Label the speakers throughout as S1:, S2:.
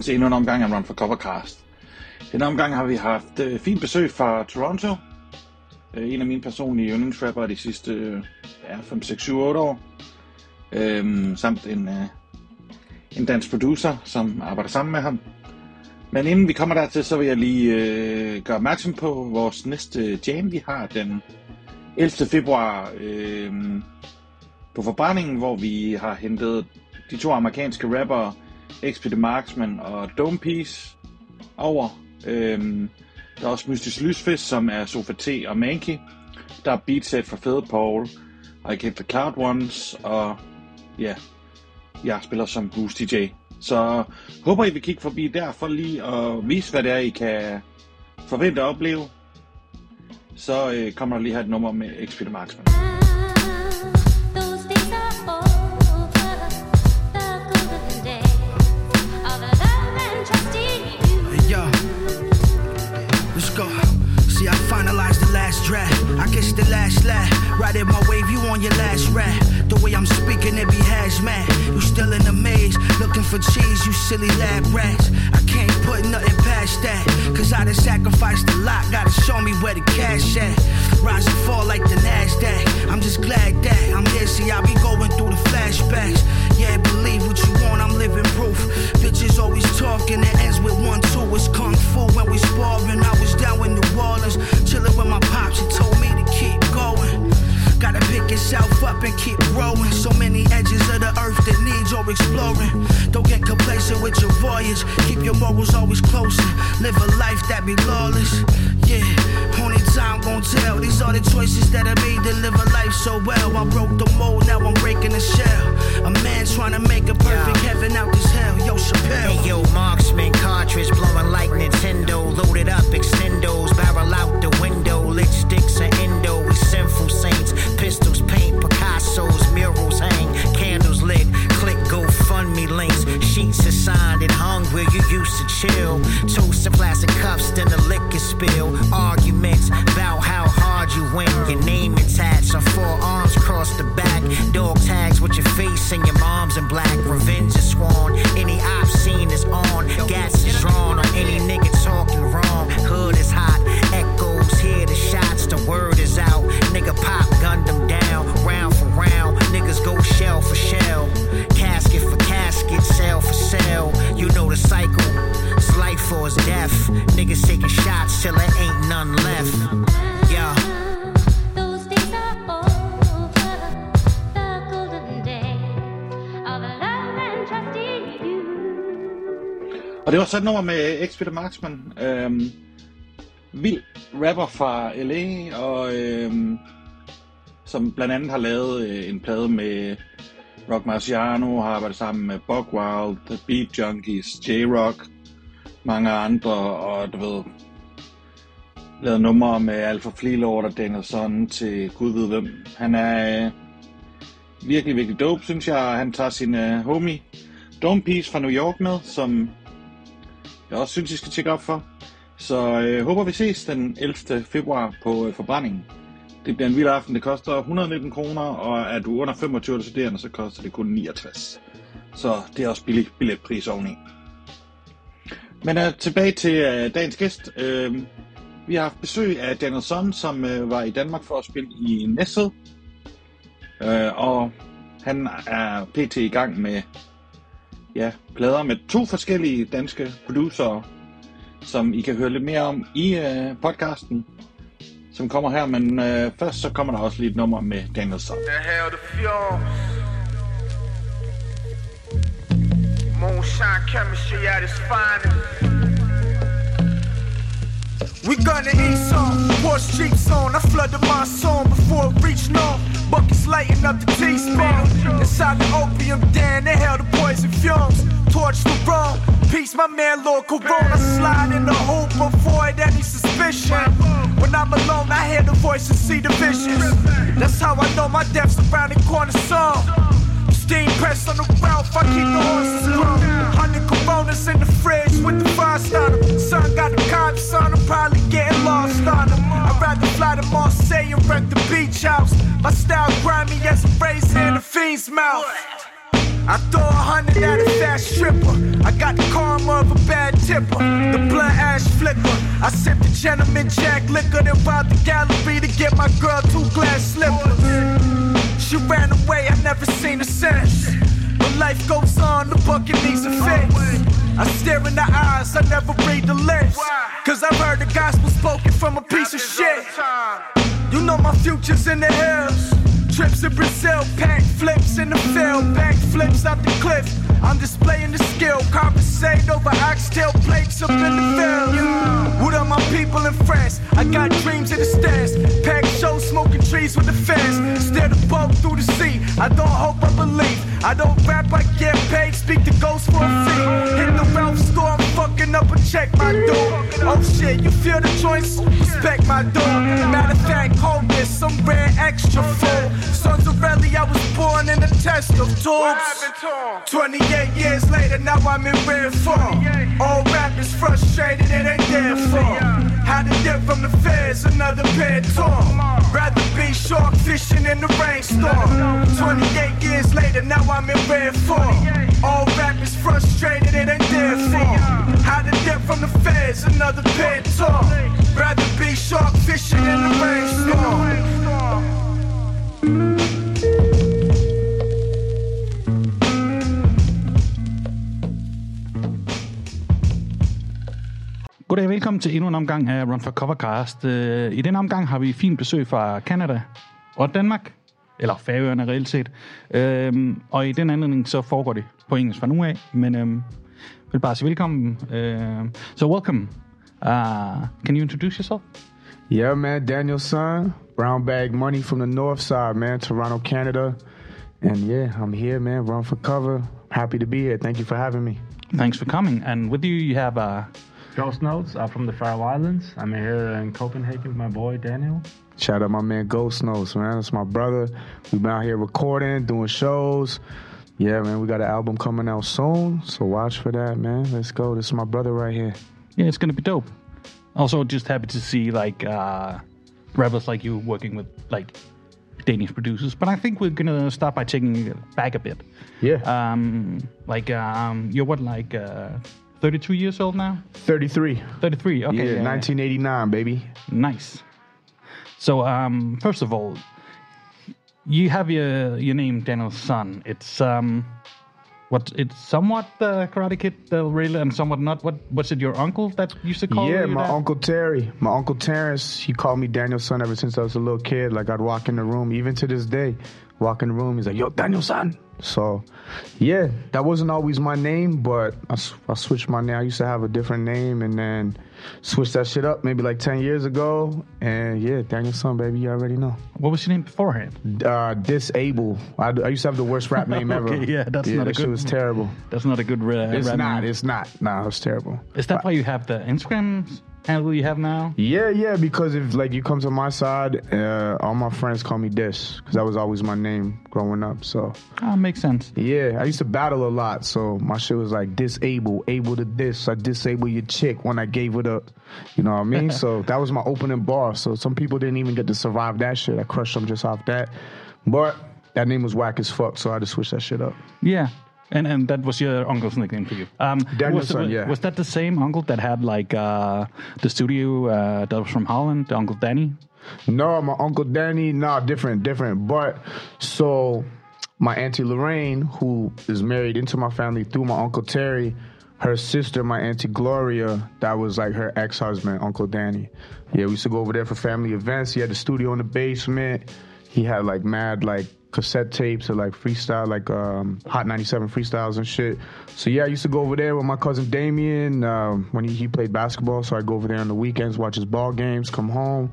S1: velkommen til endnu en omgang af Run for Covercast. Denne omgang har vi haft øh, fint besøg fra Toronto. Øh, en af mine personlige yndlingsrapper de sidste øh, ja, 5, 6, 7, 8 år. Øh, samt en, øh, en dansk producer, som arbejder sammen med ham. Men inden vi kommer dertil, så vil jeg lige øh, gøre opmærksom på vores næste jam, vi har den 11. februar øh, på forbrændingen, hvor vi har hentet de to amerikanske rappere, XP The Marksman og Dome Piece over. Øhm, der er også Mystisk Lysfisk, som er Sofa T og Mankey. Der er beatset fra Fede Paul, I Get The Cloud Ones, og ja, jeg spiller som Bruce DJ. Så håber I vil kigge forbi der for lige at vise, hvad det er, I kan forvente at opleve. Så øh, kommer der lige her et nummer med XP The Marksman.
S2: I guess the last laugh. Right in my wave, you on your last rap. The way I'm speaking, it be hazmat. You still in the maze, looking for cheese, you silly lab rats. I can't put nothing past that. Cause I done sacrificed a lot, gotta show me where the cash at. Rise and fall like the NASDAQ. I'm just glad that I'm here, see, I be going through the flashbacks. Yeah, believe what you want, I'm living proof. Bitches always talking, it ends with one, two. It's kung fu when we sparring. I was down in New Orleans, chilling with my pops. He told me to keep going. Gotta pick yourself up and keep growing. So many edges of the earth that needs your exploring. Don't get complacent with your voyage. Keep your morals always close. and Live a life that be lawless. Yeah, only time gon' tell. These are the choices that I made to live a life so well. I broke the mold, now I'm breaking the shell.
S3: Signed and hung where you used to chill. Toast to plastic cups, then the liquor spill. Arguments
S1: Og det var så et nummer med X Peter Marksman. Øhm, vild rapper fra LA, og øhm, som blandt andet har lavet øh, en plade med Rock Marciano, har arbejdet sammen med Bogwild, The Beat Junkies, J-Rock, mange andre, og du ved, lavet numre med Alpha Fleelord og Danielson til Gud ved hvem. Han er øh, virkelig, virkelig dope, synes jeg. Han tager sin øh, homie Dome Piece fra New York med, som jeg også synes, I skal tjekke op for. Så øh, håber vi ses den 11. februar på øh, forbrændingen. Det bliver en vild aften. Det koster 119 kroner, og er du under 25 år studerende, så koster det kun 69. Så det er også billig billetpris oveni. Men øh, tilbage til øh, dagens gæst. Øh, vi har haft besøg af Daniel Son, som øh, var i Danmark for at spille i Næstved. Øh, og han er pt. i gang med ja, plader med to forskellige danske producer, som I kan høre lidt mere om i øh, podcasten, som kommer her. Men øh, først så kommer der også lige et nummer med Daniel Sand.
S4: The hell the fumes. Moonshine chemistry at its finest. We gonna eat some, pour streets on. I flooded my song before it reached north. Buckets lighting up the teaspoon. Inside the opium den, they held the poison fumes. Torch the room, peace, my man Lord Corona. Slide in the hoop, avoid any suspicion. When I'm alone, I hear the voices, see the visions. That's how I know my death's around the corner song. Steam press on the roof, I keep the horses alone. Hundred coronas in the fridge Wreck the beach house. My style grimy as a phrase in the fiend's mouth. I throw a hundred at a fast stripper. I got the karma of a bad tipper. The blood ash flicker. I sip the gentleman jack liquor, then rob the gallery to get my girl two glass slippers. She ran away, I never seen her since. But life goes on, the bucket needs a fix. I stare in the eyes, I never read the lips. Cause I've heard the gospel spoken from a piece of shit. You know my future's in the hills. Trips to Brazil, pack flips in the field, back flips out the cliff. I'm displaying the skill, compensate over oxtail plates up in the field. What up, my people in France? I got dreams in the stairs. Pack shows, smoking trees with the fans. Steer the boat through the sea. I don't hope I believe. I don't rap, I get paid. Speak to ghosts for a fee. Hit the Ralph store, I'm fucking up and check my door. Oh shit, you feel the joints? Respect my door. Matter of fact, hold this, some rare extra full. Sons of Rally, I was born in a test of tubes. 28 years later, now I'm in rare form. All rappers frustrated, it ain't their fault. Had to dip from the feds, another pair torn. Rather be shark fishing in the rainstorm. 28 years later, now I'm in rare form. All rappers frustrated, it ain't their fault. Had to dip from the feds, another pair torn. Rather be shark fishing in the rainstorm.
S5: Goddag, velkommen til endnu en omgang af Run for Covercast. Øh, I denne omgang har vi fint besøg fra Canada og Danmark, eller Færøerne reelt set. Øhm, og i den anledning så foregår det på engelsk fra nu af, men øhm, vil bare sige velkommen. Øhm, so welcome. Uh, can you introduce yourself?
S6: Yeah, man, Daniel Son, brown bag money from the north side, man, Toronto, Canada. And yeah, I'm here, man, run for cover. Happy to be here. Thank you for having me.
S5: Thanks for coming. And with you, you have uh,
S7: Ghost Notes. I'm from the Faroe Islands. I'm here in Copenhagen with my boy Daniel.
S6: Shout out my man Ghost Notes, man. That's my brother. We've been out here recording, doing shows. Yeah, man, we got an album coming out soon, so watch for that, man. Let's go. This is my brother right here.
S5: yeah, it's gonna be dope. Also, just happy to see like uh, rebels like you working with like Danish producers. But I think we're gonna start by taking it back a bit.
S6: Yeah.
S5: Um, like um, you're what, like uh, 32 years old now?
S6: 33.
S5: 33. Okay.
S6: yeah, 1989, baby.
S5: Nice. So, um, first of all, you have your your name Daniel's son. It's um, what it's somewhat uh, Karate Kid, uh, really, and somewhat not. What was it? Your uncle that used to call
S6: yeah,
S5: you Yeah,
S6: my
S5: that?
S6: uncle Terry, my uncle Terrence, he called me Daniel's son ever since I was a little kid. Like I'd walk in the room, even to this day, walk in the room, he's like, "Yo, Daniel's son." So, yeah, that wasn't always my name, but I, I switched my name. I used to have a different name, and then switched that shit up maybe like ten years ago. And yeah, Daniel's son, baby, you already know.
S5: What was your name beforehand?
S6: Uh, Disable. I, I used to have the worst rap name ever.
S5: Okay, yeah, that's
S6: yeah,
S5: not a
S6: that shit
S5: good-
S6: was terrible.
S5: That's not a good. Uh,
S6: It's
S5: rap
S6: not.
S5: name.
S6: It's not. Nah, it's terrible.
S5: Is that why you have the Instagram handle you have now?
S6: Yeah, yeah, because if like you come to my side, uh, all my friends call me Dis because that was always my name growing up. So
S5: Ah, makes sense.
S6: yeah, I used to battle a lot. So my shit was like disable, able to dis. I disable your chick when I gave it up. You know what I mean? so that was my opening bar. So some people didn't even get to survive that shit. I crushed them just off that. But that name was whack as fuck, so I had to switch that shit up.
S5: Yeah. And and that was your uncle's nickname for you. Um, was,
S6: son, yeah.
S5: Was that the same uncle that had like uh, the studio uh, that was from Holland, the Uncle Danny?
S6: No, my uncle Danny, nah, different, different. But so my auntie Lorraine, who is married into my family through my uncle Terry, her sister, my auntie Gloria, that was like her ex-husband, Uncle Danny. Yeah, we used to go over there for family events. He had the studio in the basement. He had like mad like cassette tapes or like freestyle, like um, Hot 97 freestyles and shit. So yeah, I used to go over there with my cousin Damien um, when he, he played basketball. So I go over there on the weekends, watch his ball games, come home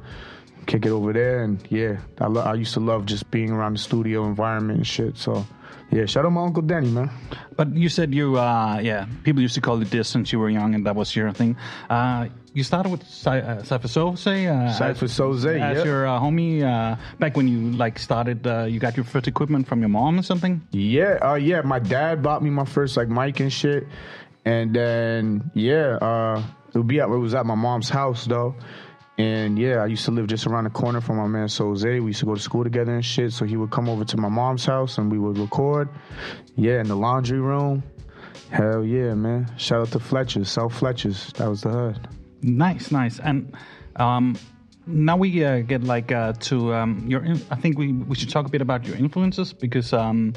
S6: kick it over there. And yeah, I, lo- I used to love just being around the studio environment and shit. So yeah, shout out my uncle Danny, man.
S5: But you said you, uh, yeah, people used to call you this since you were young, and that was your thing. Uh, you started with Cy- uh, Cypher Soze, uh,
S6: Cypher
S5: as-
S6: Soze,
S5: as
S6: yep.
S5: your uh, homie. Uh, back when you like started, uh, you got your first equipment from your mom or something.
S6: Yeah, uh, yeah. My dad bought me my first like mic and shit, and then yeah, uh, it would be at it was at my mom's house though, And yeah, I used to live just around the corner from my man Jose. We used to go to school together and shit. So he would come over to my mom's house and we would record. Yeah, in the laundry room. Hell yeah, man. Shout out to Fletcher's, South Fletcher's. That was the hood.
S5: Nice, nice. And um, now we uh, get like uh, to um, your. In- I think we we should talk a bit about your influences because um,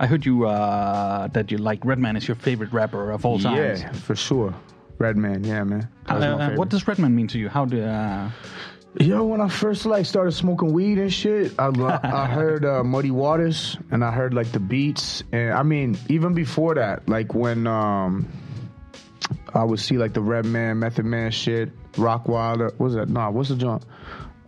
S5: I heard you uh, that you like Redman is your favorite rapper of all time.
S6: Yeah, for sure. Redman, yeah, man. That
S5: Uh, what does Redman mean to you? How do? Uh,
S6: Yo, when I first like started smoking weed and shit, I, lo- I heard uh, Muddy Waters and I heard like the beats, and I mean even before that, like when um, I would see like the Redman, Method Man shit, Rockwilder. What's that? Nah, what's the joint?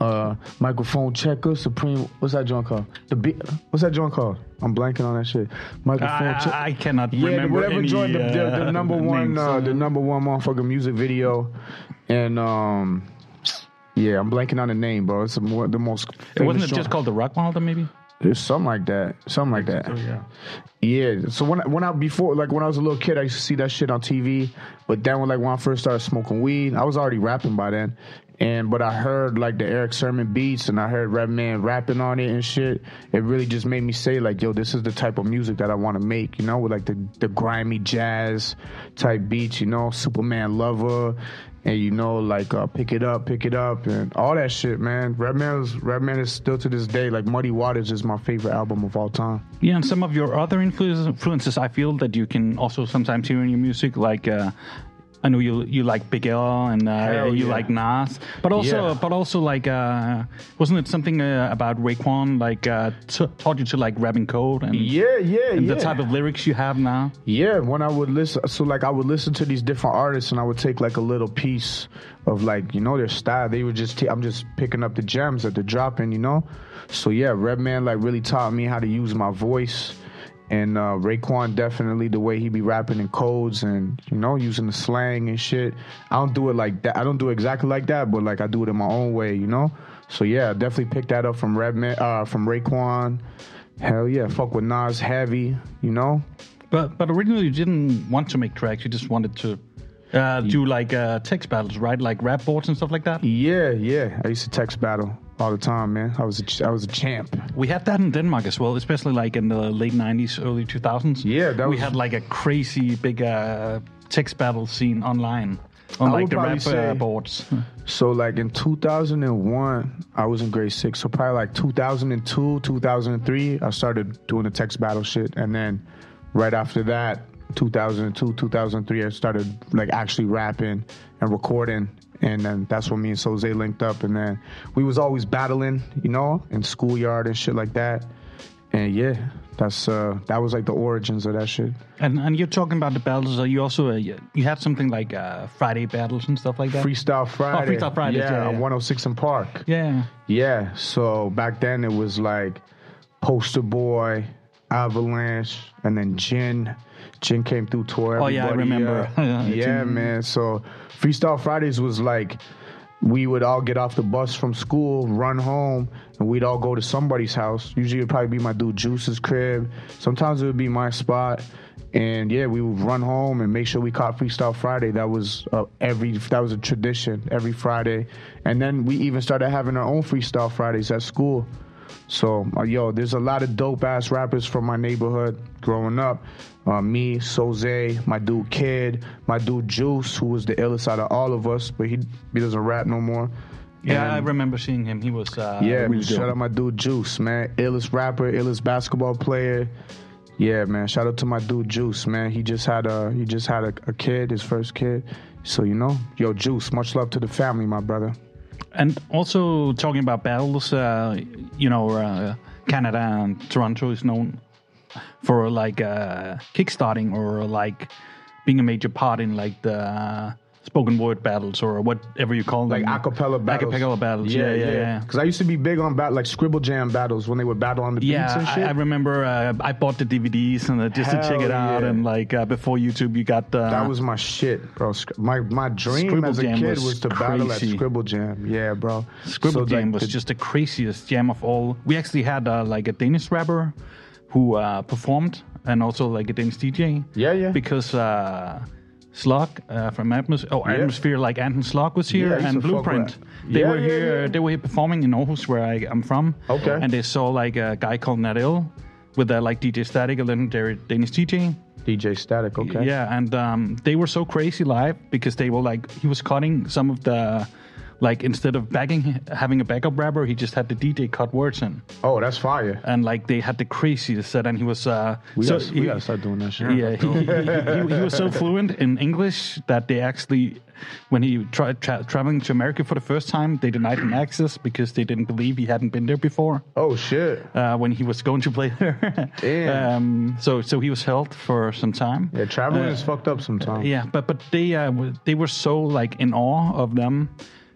S6: Uh, microphone checker, Supreme. What's that joint called? The beat. What's that joint called? I'm blanking on that shit. Microphone
S5: I,
S6: checker.
S5: I cannot
S6: Yeah,
S5: remember
S6: whatever
S5: any,
S6: joint the, the, the
S5: uh,
S6: number one,
S5: names.
S6: uh, the number one motherfucking music video, and um, yeah, I'm blanking on the name, bro. It's the, more, the most.
S5: It wasn't it just called the Rockwilder, maybe?
S6: It's something like that, something like that.
S7: So yeah.
S6: Yeah. So when when I before like when I was a little kid, I used to see that shit on TV. But then when like when I first started smoking weed, I was already rapping by then. And but I heard like the Erick Sermon beats and I heard Redman rapping on it and shit. It really just made me say like, yo, this is the type of music that I want to make. You know, with like the the grimy jazz type beats. You know, Superman lover. And you know, like uh, pick it up, pick it up, and all that shit, man. Redman is Redman is still to this day like Muddy Waters is my favorite album of all time.
S5: Yeah, and some of your other influences, I feel that you can also sometimes hear in your music, like uh, I know you you like Big L and uh, you
S6: yeah.
S5: like Nas, but also
S6: Yeah.
S5: but also like uh, wasn't it something uh, about Raekwon like uh, t- taught you to like rapping code and,
S6: Yeah, yeah,
S5: and
S6: yeah.
S5: the type of lyrics you have now?
S6: Yeah, when I would listen, so like I would listen to these different artists, and I would take like a little piece of like you know their style. They would just, i I'm just picking up the gems that they're dropping, you know. So yeah, Redman like really taught me how to use my voice, and uh, Raekwon definitely the way he be rapping in codes and you know using the slang and shit. I don't do it like that. I don't do exactly like that, but like I do it in my own way, you know. So yeah, definitely picked that up from Redman, uh, from Raekwon. Hell yeah, fuck with Nas heavy, you know.
S5: But but originally you didn't want to make tracks; you just wanted to uh, do like uh, text battles, right? Like rap boards and stuff like that.
S6: Yeah, yeah. I used to text battle all the time, man. I was a, ch- I was a champ.
S5: We had that in Denmark as well, especially like in the late '90s, early 2000s.
S6: Yeah, that
S5: we
S6: was-
S5: had like a crazy big uh, text battle scene online on
S6: I
S5: like
S6: would
S5: the
S6: probably
S5: rap uh, boards.
S6: So like in 2001, I was in grade six. So probably like 2002, 2003, I started doing the text battle shit, and then right after that, 2002, 2003, I started like actually rapping and recording. And then that's when me and Soze linked up, and then we was always battling, you know, in schoolyard and shit like that. And yeah, that's uh that was like the origins of that shit.
S5: And and you're talking about the battles. Are you also uh, you had something like uh, Friday battles and stuff like that?
S6: Freestyle Friday.
S5: Freestyle Friday.
S6: Yeah,
S5: yeah, yeah.
S6: on 106 & Park.
S5: Yeah.
S6: Yeah. So back then it was like Poster Boy, Avalanche, and then Jin. Jin came through tour.
S5: Oh, yeah, I remember.
S6: Yeah, yeah man. So Freestyle Fridays was like we would all get off the bus from school, run home, and we'd all go to somebody's house. Usually it'd probably be my dude Juice's crib. Sometimes it would be my spot. And yeah, we would run home and make sure we caught Freestyle Friday. That was uh, every that was a tradition every Friday. And then we even started having our own Freestyle Fridays at school. So, uh, yo, there's a lot of dope ass rappers from my neighborhood growing up. Uh, me, Soze, my dude Kid, my dude Juice, who was the illest out of all of us, but he he doesn't rap no more.
S5: Yeah,
S6: And-
S5: I remember seeing him. He was uh,
S6: yeah,
S5: really
S6: shout
S5: dope.
S6: out my dude Juice, man. Illest rapper, illest basketball player. Yeah, man. Shout out to my dude Juice, man. He just had a he just had a, a kid, his first kid. So you know, yo, Juice. Much love to the family, my brother.
S5: And also talking about battles, uh, you know, uh, Canada and Toronto is known for like uh, kickstarting or like being a major part in like the spoken word battles or whatever you call them.
S6: Like acapella battles.
S5: Acapella battles. Yeah, yeah, yeah.
S6: Because I used to be big on bat like Scribble Jam battles when they would battle on the beats and shit.
S5: I, I remember uh, I bought the DVDs and uh, just to check it out,
S6: yeah.
S5: and like uh, before YouTube, you got uh,
S6: that was my shit, bro. My my dream
S5: Scribble
S6: as a kid
S5: was
S6: was, to battle at. Scribble Jam. Yeah, bro.
S5: Scribble
S6: So, like,
S5: Jam was
S6: the-
S5: just the craziest jam of all. We actually had uh, like a Danish rapper who uh, performed and also like a Danish DJ.
S6: Yeah, yeah.
S5: Because uh, Slug uh, from Atmosphere. Oh,
S6: Yeah.
S5: Atmosphere, like Anton Slug was here,
S6: Yeah,
S5: and Blueprint. They
S6: Yeah,
S5: were here. They were here performing in Aarhus, where I am from.
S6: Okay.
S5: And they saw like a guy called Nadil with uh, like DJ Static, a legendary Danish DJ.
S6: DJ Static. Okay.
S5: Yeah, and um, they were so crazy live because they were like he was cutting some of the like instead of backing having a backup rapper, he just had the DJ cut words in,
S6: Oh, that's fire.
S5: and like they had the craziest set, and he was uh,
S6: We,
S5: so
S6: gotta, we gotta start doing that shit.
S5: yeah, he, he, he, he was so fluent in English that they actually, when he tried tra- traveling to America for the first time, they denied him access because they didn't believe he hadn't been there before
S6: Oh shit.
S5: uh, when he was going to play there.
S6: Damn.
S5: um, so, so he was held for some time.
S6: Yeah, traveling
S5: Uh,
S6: is fucked up sometimes.
S5: Yeah, but but they uh, they were so like in awe of them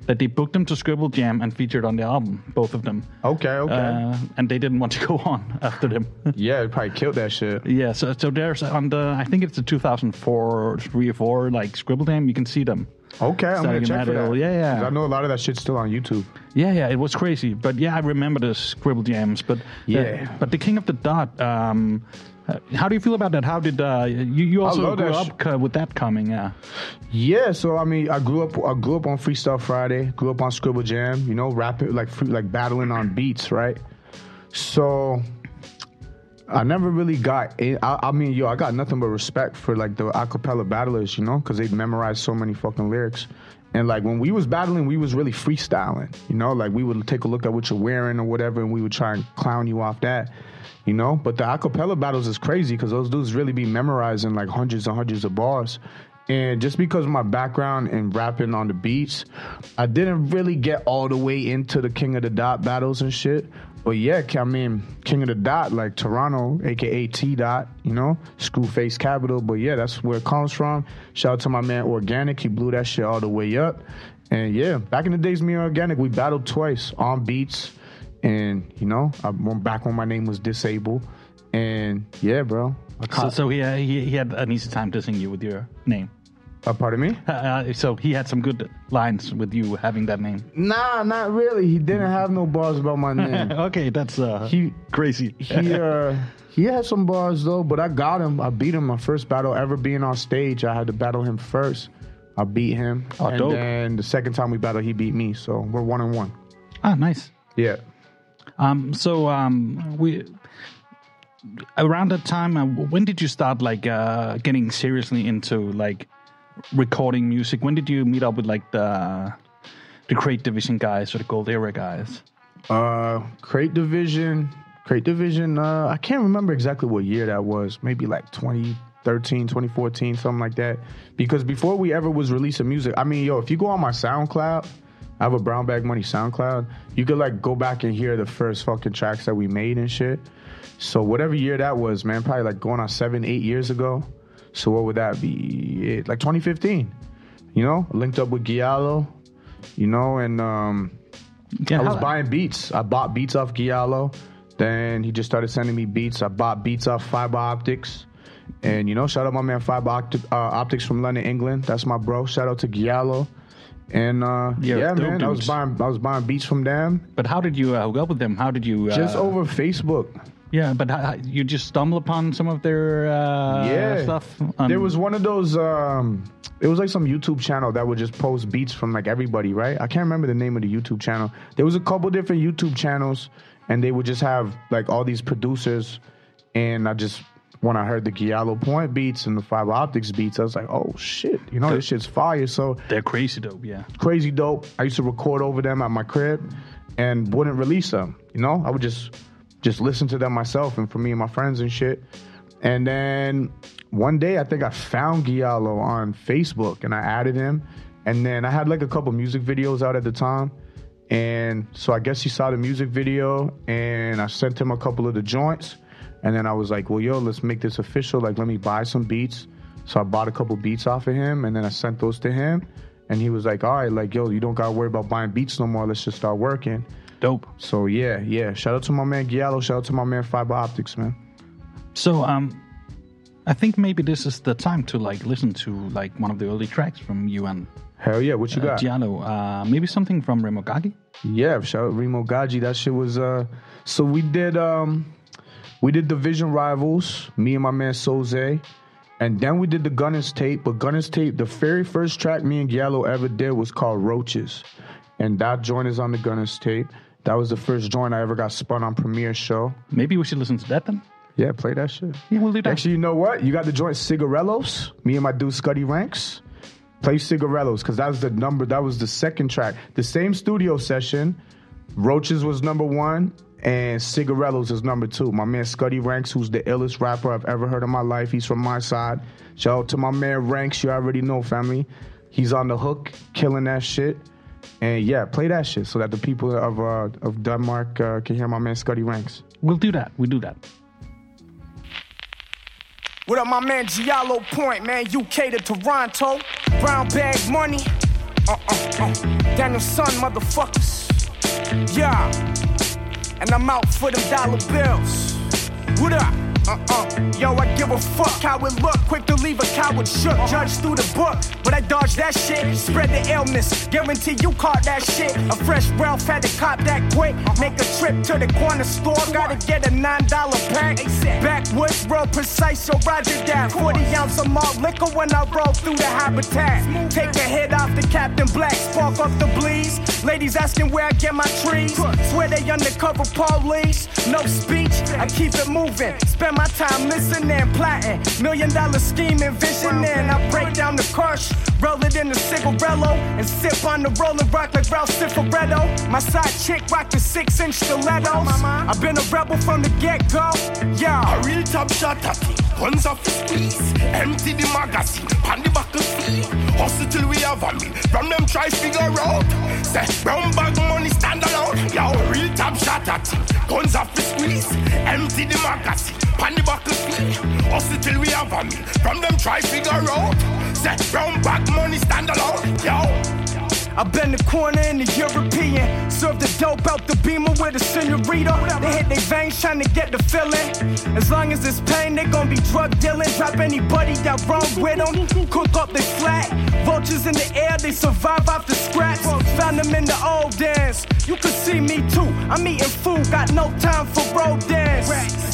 S5: that they booked them to Scribble Jam and featured on the album, both of them.
S6: Okay. Okay.
S5: Uh, and they didn't want to go on after them.
S6: yeah, it probably killed that shit.
S5: Yeah, so so there's on the I think it's the 2004, three or four like Scribble Jam. You can see them.
S6: Okay, I'm gonna check for
S5: that. Yeah, yeah.
S6: 'Cause I know a lot of that shit's still on YouTube.
S5: Yeah, yeah, it was crazy. But yeah, I remember the Scribble Jams. But uh,
S6: Yeah.
S5: but the King of the Dot. Um, uh, how do you feel about that? How did uh, you you also
S6: love
S5: grew
S6: that
S5: up uh, with that coming? Yeah,
S6: Yeah, so I mean, I grew up. I grew up on Freestyle Friday. Grew up on Scribble Jam. You know, rapping like free, like battling on beats, right? So I never really got. In, I, I mean, yo, I got nothing but respect for like the acapella battlers, you know, because they memorized so many fucking lyrics. And like when we was battling, we was really freestyling, you know. Like we would take a look at what you're wearing or whatever, and we would try and clown you off that, you know. But the acapella battles is crazy because those dudes really be memorizing like hundreds and hundreds of bars. And just because of my background in rapping on the beats, I didn't really get all the way into the King of the Dot battles and shit. But yeah, I mean, King of the Dot, like Toronto, aka T Dot, you know, Screwface Capital. But yeah, that's where it comes from. Shout out to my man Organik. He blew that shit all the way up. And yeah, back in the days, me and Organik, we battled twice on beats. And, you know, I went back when my name was Disabled. And yeah, bro.
S5: So, so he, uh, he he had an easy time dissing you with your name.
S6: Uh, pardon me?
S5: Uh, so he had some good lines with you having that name.
S6: Nah, not really. He didn't have no bars about my name.
S5: okay, that's uh,
S6: He
S5: crazy.
S6: he uh he had some bars though, but I got him. I beat him my first battle ever being on stage. I had to battle him first. I beat him,
S5: Oh,
S6: and
S5: dope.
S6: then the second time we battled, he beat me. So we're one and one.
S5: ah, nice.
S6: Yeah.
S5: Um, so um, we around that time, uh, when did you start like uh, getting seriously into like recording music? When did you meet up with like the the Crate Division guys or the Gold Era guys?
S6: Uh, Crate Division, Crate Division. Uh, I can't remember exactly what year that was. Maybe like 2013, 2014, something like that. Because before we ever was releasing music, I mean, yo, if you go on my SoundCloud, I have a Brown Bag Money SoundCloud. You could like go back and hear the first fucking tracks that we made and shit. So whatever year that was, man, probably like going on seven, eight years ago. So what would that be? It- Like 2015. You know, linked up with Giallo. You know, and um,
S5: Yeah,
S6: I was buying beats. I bought beats off Giallo. Then he just started sending me beats. I bought beats off Fiber Optics. And, you know, shout out my man Fiber Opti- uh, Optics from London, England. That's my bro. Shout out to Giallo. And uh,
S5: Yeah,
S6: yeah, man, I was buying I was buying beats from them
S5: But how did you uh, hook up with them? How did you uh,
S6: just over Facebook.
S5: Yeah, but how- you just stumble upon some of their uh,
S6: yeah
S5: stuff. on-
S6: there was one of those um it was like some youtube channel that would just post beats from like everybody right i can't remember the name of the youtube channel there was a couple different youtube channels and they would just have like all these producers and i just when i heard the Giallo point beats and the fiber optics beats i was like oh shit you know this shit's fire so
S5: They're crazy dope. Yeah.
S6: crazy dope. I used to record over them at my crib and wouldn't release them. You know, I would just just listen to them myself and for me and my friends and shit. And then one day I think I found Giallo on Facebook and I added him. And then I had like a couple music videos out at the time. And so I guess he saw the music video and I sent him a couple of the joints. And then I was like, well, yo, let's make this official. Like, let me buy some beats. So I bought a couple beats off of him and then I sent those to him. And he was like, all right, like, yo, you don't got to worry about buying beats no more. Let's just start working.
S5: Dope.
S6: So yeah, yeah. Shout out to my man Giallo. Shout out to my man Fiber Optics, man.
S5: So um, I think maybe this is the time to like listen to like one of the early tracks from you and
S6: Hell yeah, what you
S5: uh,
S6: got?
S5: Giallo. Uh, maybe something from Remo Gaggi.
S6: Yeah, shout out Remo Gaggi. That shit was uh so we did um we did Division Rivals, me and my man Soze. And then we did the Gunners tape, but Gunners tape, the very first track me and Giallo ever did was called Roaches. And that joint is on the Gunners tape. That was the first joint I ever got spun on Premier Show.
S5: Maybe we should listen to that then.
S6: Yeah, play that shit.
S5: Yeah, we'll do that.
S6: Actually, you know what? You got the joint Cigarellos. Me and my dude Scuddy Ranks. Play Cigarellos because that was the number. That was the second track. The same studio session. Roaches was number one, and Cigarellos is number two. My man Scuddy Ranks, who's the illest rapper I've ever heard in my life. He's from my side. Shout out to my man Ranks. You already know, family. He's on the hook, killing that shit. And yeah, play that shit so that the people of uh, of Denmark uh, can hear my man Scuddy Ranks.
S5: We'll do that. We'll do that.
S4: What up, my man Giallo Point, man? UK to Toronto. Brown bag money. Uh uh uh. Daniel Son, motherfuckers. Yeah. And I'm out for them dollar bills. What up? Uh uh. Yo, I give a fuck how it look. Quick to leave a coward shook. Judge through the book. But I dodge that shit. Spread the illness. Guarantee you caught that shit. A fresh Ralph had to cop that quick. Make a trip to the corner store. Gotta get a $9 pack. Backwoods, real precise, so roger that. 40 ounce of malt liquor when I roll through the habitat. Take a hit off the Captain Black, spark up the bleeds. Ladies asking where I get my trees. Swear they undercover police. No speech, I keep it moving. Spend my time listening, plotting. Million dollar scheme envisioning. I break down the crush, roll it in a cigarello, and sip on the rolling rock like Ralph Cifaretto. My side chick rock the six inch stilettos. I've been a rebel from the get go. Yeah.
S8: A real top shot at it. Guns off the squeeze. Empty the magazine. Pan the buckle feel. Hustle till we have a meal. From them try figure out. Say brown bag money stand alone. Yo, real top shot at. Guns off the squeeze. Empty the magazine. Pan the buckle feel. Hustle till we have a meal. From them try figure out. Say brown bag money stand alone. Yo.
S4: I been the corner in the European. Serve the dope out the beamer with a senorita. They hit their veins trying to get the feeling. As long as it's pain, they gon' be drug dealing. Drop anybody that wrong with them. Cook up they flat. Vultures in the air, they survive off the scraps. Found them in the old dance. You can see me too. I'm eating food, got no time for road dance.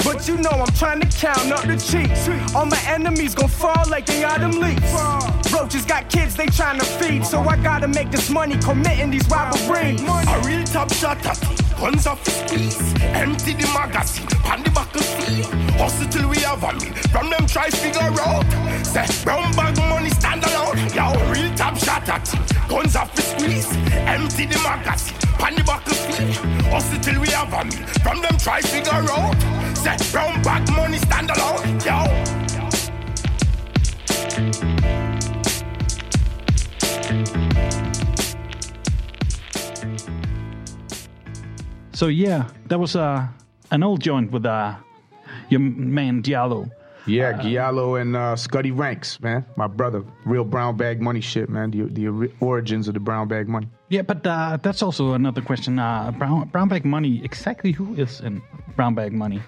S4: But you know I'm trying to count up the cheeks. All my enemies gon' fall like they autumn leaves. Roaches got kids they trying to feed, so I gotta make this money committing these robberies.
S8: A real top shot at. Guns off the squeeze. Empty the magazine. Pan the buckle feel. Hustle till we have a meal. From them try figure out. Say brown bag money stand alone. Yo, real top shot at. Guns off the squeeze. Empty the magazine. Pan the buckle feel. Hustle till we have a meal. From them try figure out. Say brown bag money stand alone. Yo.
S5: So yeah, that was uh, an old joint with uh, your man Diallo.
S6: Yeah, Giallo and uh, Scuddy Ranks, man. My brother. Real brown bag money shit, man. The, the origins of the brown bag money.
S5: Yeah, but uh, that's also another question. Uh, brown brown bag money. Exactly who is in brown bag money?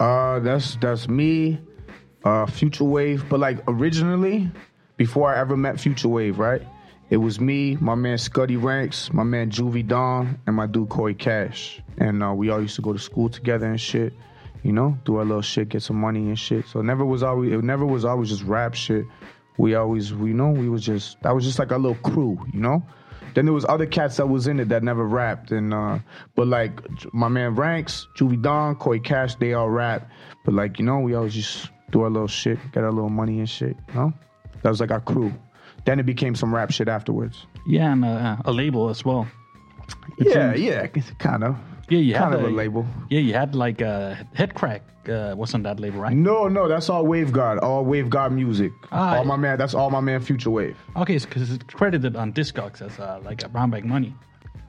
S6: Uh, that's that's me, uh, Future Wave. But like originally, before I ever met Future Wave, right? It was me, my man Scuddy Ranks, my man Juvie Don, and my dude Corey Cash. And uh, we all used to go to school together and shit. You know, do our little shit, get some money and shit. So it never was always it never was always just rap shit. We always we know we was just that was just like our little crew, you know? Then there was other cats that was in it that never rapped, and uh, but like my man Ranks, Juvie Don, Corey Cash, they all rap. But like you know, we always just do our little shit, get our little money and shit. You know, that was like our crew. Then it became some rap shit afterwards.
S5: Yeah, and uh, a label as well.
S6: Yeah, yeah, kind of.
S5: Yeah, you
S6: kind
S5: had
S6: of a label.
S5: Yeah, you had like a head crack. Uh, wasn't that label right?
S6: No, no, that's all Wave God, all Wave God music.
S5: Ah,
S6: all my man, that's all my man Future Wave.
S5: Okay, because it's credited on Discogs as uh, like a brown bag money.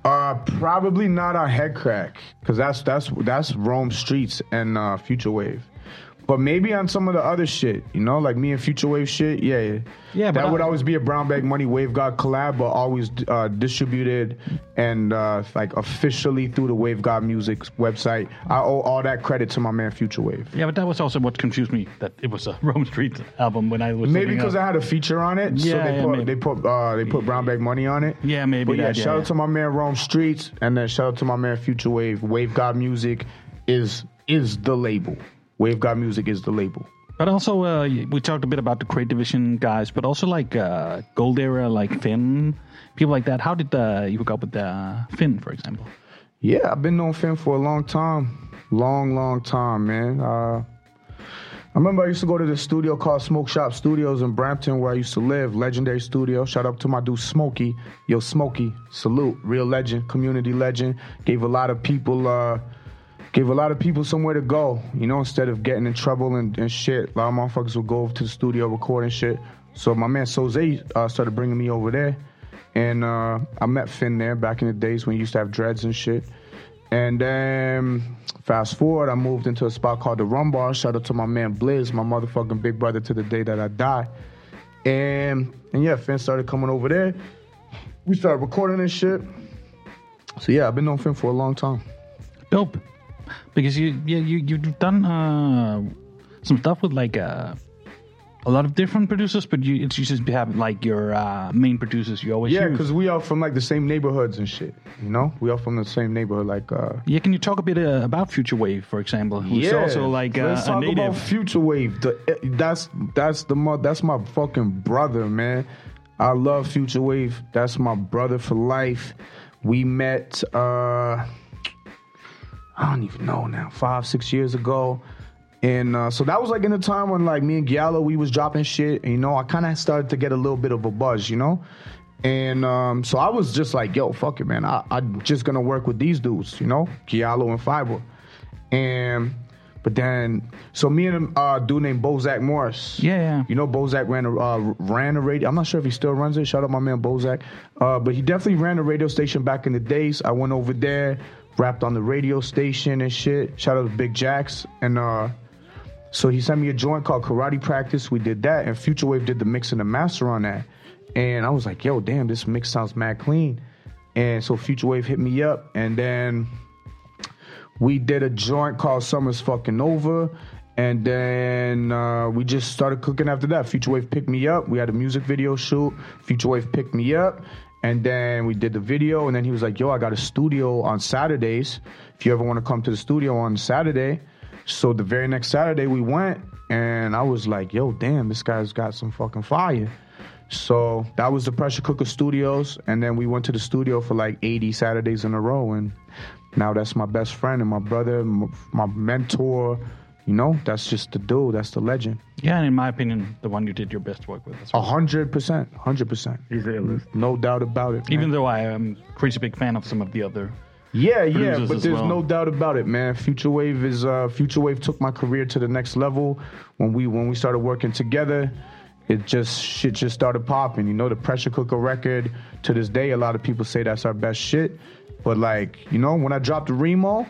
S6: Uh, probably not on Head Crack, cause that's that's that's Rome Streets and uh, Future Wave. But maybe on some of the other shit, you know, like me and Future Wave shit. Yeah, yeah.
S5: Yeah, but
S6: that
S5: I-
S6: would always be a Brown Bag Money Wave God collab, but always uh, distributed and uh, like officially through the Wave God Music website. I owe all that credit to my man Future Wave.
S5: Yeah, but that was also what confused me that it was a Rome Street album when I was
S6: Maybe because. I had a feature on it, so
S5: Yeah,
S6: they
S5: yeah,
S6: put
S5: maybe.
S6: they put uh, they put Brown Bag Money on it.
S5: Yeah, maybe
S6: But yeah,
S5: that,
S6: shout
S5: yeah.
S6: out to my man Rome Streets, and then shout out to my man Future Wave. Wave God Music is is the label. Wave God Music is the label.
S5: But also, uh, we talked a bit about the Crate Division guys, but also like uh, Gold Era, like Finn, people like that. How did uh, you hook up with uh, Finn, for example?
S6: Yeah, I've been knowing Finn for a long time. Long, long time, man. Uh, I remember I used to go to the studio called Smoke Shop Studios in Brampton where I used to live. Legendary studio. Shout out to my dude Smokey. Yo, Smokey, salute. Real legend, community legend. Gave a lot of people uh gave a lot of people somewhere to go, you know, instead of getting in trouble and, and shit. A lot of motherfuckers would go over to the studio recording shit. So my man Soze uh, started bringing me over there. And uh, I met Finn there back in the days when he used to have dreads and shit. And then fast forward, I moved into a spot called the Rum Bar. Shout out to my man Blizz, my motherfucking big brother to the day that I die. And and yeah, Finn started coming over there. We started recording and shit. So yeah, I've been knowing Finn for a long time.
S5: Dope. Because you, yeah, you you've done uh, some stuff with like uh, a lot of different producers, but you it's you just have like your uh, main producers you always
S6: Yeah, because we are from like the same neighborhoods and shit. You know, we are from the same neighborhood. Like, uh,
S5: Yeah, can you talk a bit uh, about Future Wave, for example, who's also like uh,
S6: let's
S5: a
S6: talk
S5: native?
S6: about Future Wave. The, that's that's the mo- that's my fucking brother, man. I love Future Wave. That's my brother for life. We met. uh I don't even know now. Five six years ago. And uh, so that was like in the time when like me and Giallo we was dropping shit. And, you know, I kind of started to get a little bit of a buzz, you know. And um, so I was just like, yo, fuck it, man. I, I'm just gonna work with these dudes, you know, Giallo and Fiber. And but then, so me and a uh, dude named Bozack Morris.
S5: Yeah, yeah.
S6: You know, Bozack ran a uh, ran a radio. I'm not sure if he still runs it. Shout out my man Bozack. Uh, but he definitely ran a radio station back in the days. I went over there, rapped on the radio station and shit. Shout out to Big Jacks and. uh so he sent me a joint called Karate Practice. We did that, and Future Wave did the mix and the master on that. And I was like, yo, damn, this mix sounds mad clean. And so Future Wave hit me up, and then we did a joint called Summer's Fucking Over. And then uh, we just started cooking after that. Future Wave picked me up. We had a music video shoot. Future Wave picked me up. And then we did the video. And then he was like, yo, I got a studio on Saturdays. If you ever want to come to the studio on Saturday. So the very next Saturday we went. And I was like, yo, damn, this guy's got some fucking fire. So that was the Pressure Cooker Studios. And then we went to the studio for like 80 Saturdays in a row. And now that's my best friend and my brother, my mentor. You know, that's just the dude. That's the legend.
S5: yeah, and in my opinion, the one you did your best work with.
S6: A hundred percent, hundred percent.
S7: He's A-list.
S6: No doubt about it. man.
S5: Even though I am crazy big fan of some of the other.
S6: Yeah, yeah, but there's
S5: well.
S6: no doubt about it, man. Future Wave is uh Future Wave took my career to the next level when we when we started working together. It just shit just started popping. You know, the pressure cooker record to this day, a lot of people say that's our best shit. But like, you know, when I dropped the Remo,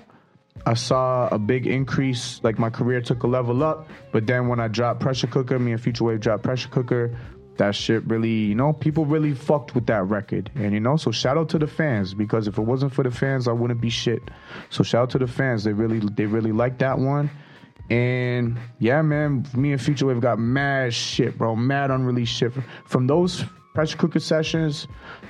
S6: I saw a big increase. Like my career took a level up. But then when I dropped Pressure Cooker, me and Future Wave dropped Pressure Cooker. That shit really, you know, people really fucked with that record. And you know, so shout out to the fans because if it wasn't for the fans, I wouldn't be shit. So shout out to the fans. They really, they really liked that one. And yeah, man, me and Future Wave got mad shit, bro. Mad unreleased shit. From those pressure cooker sessions,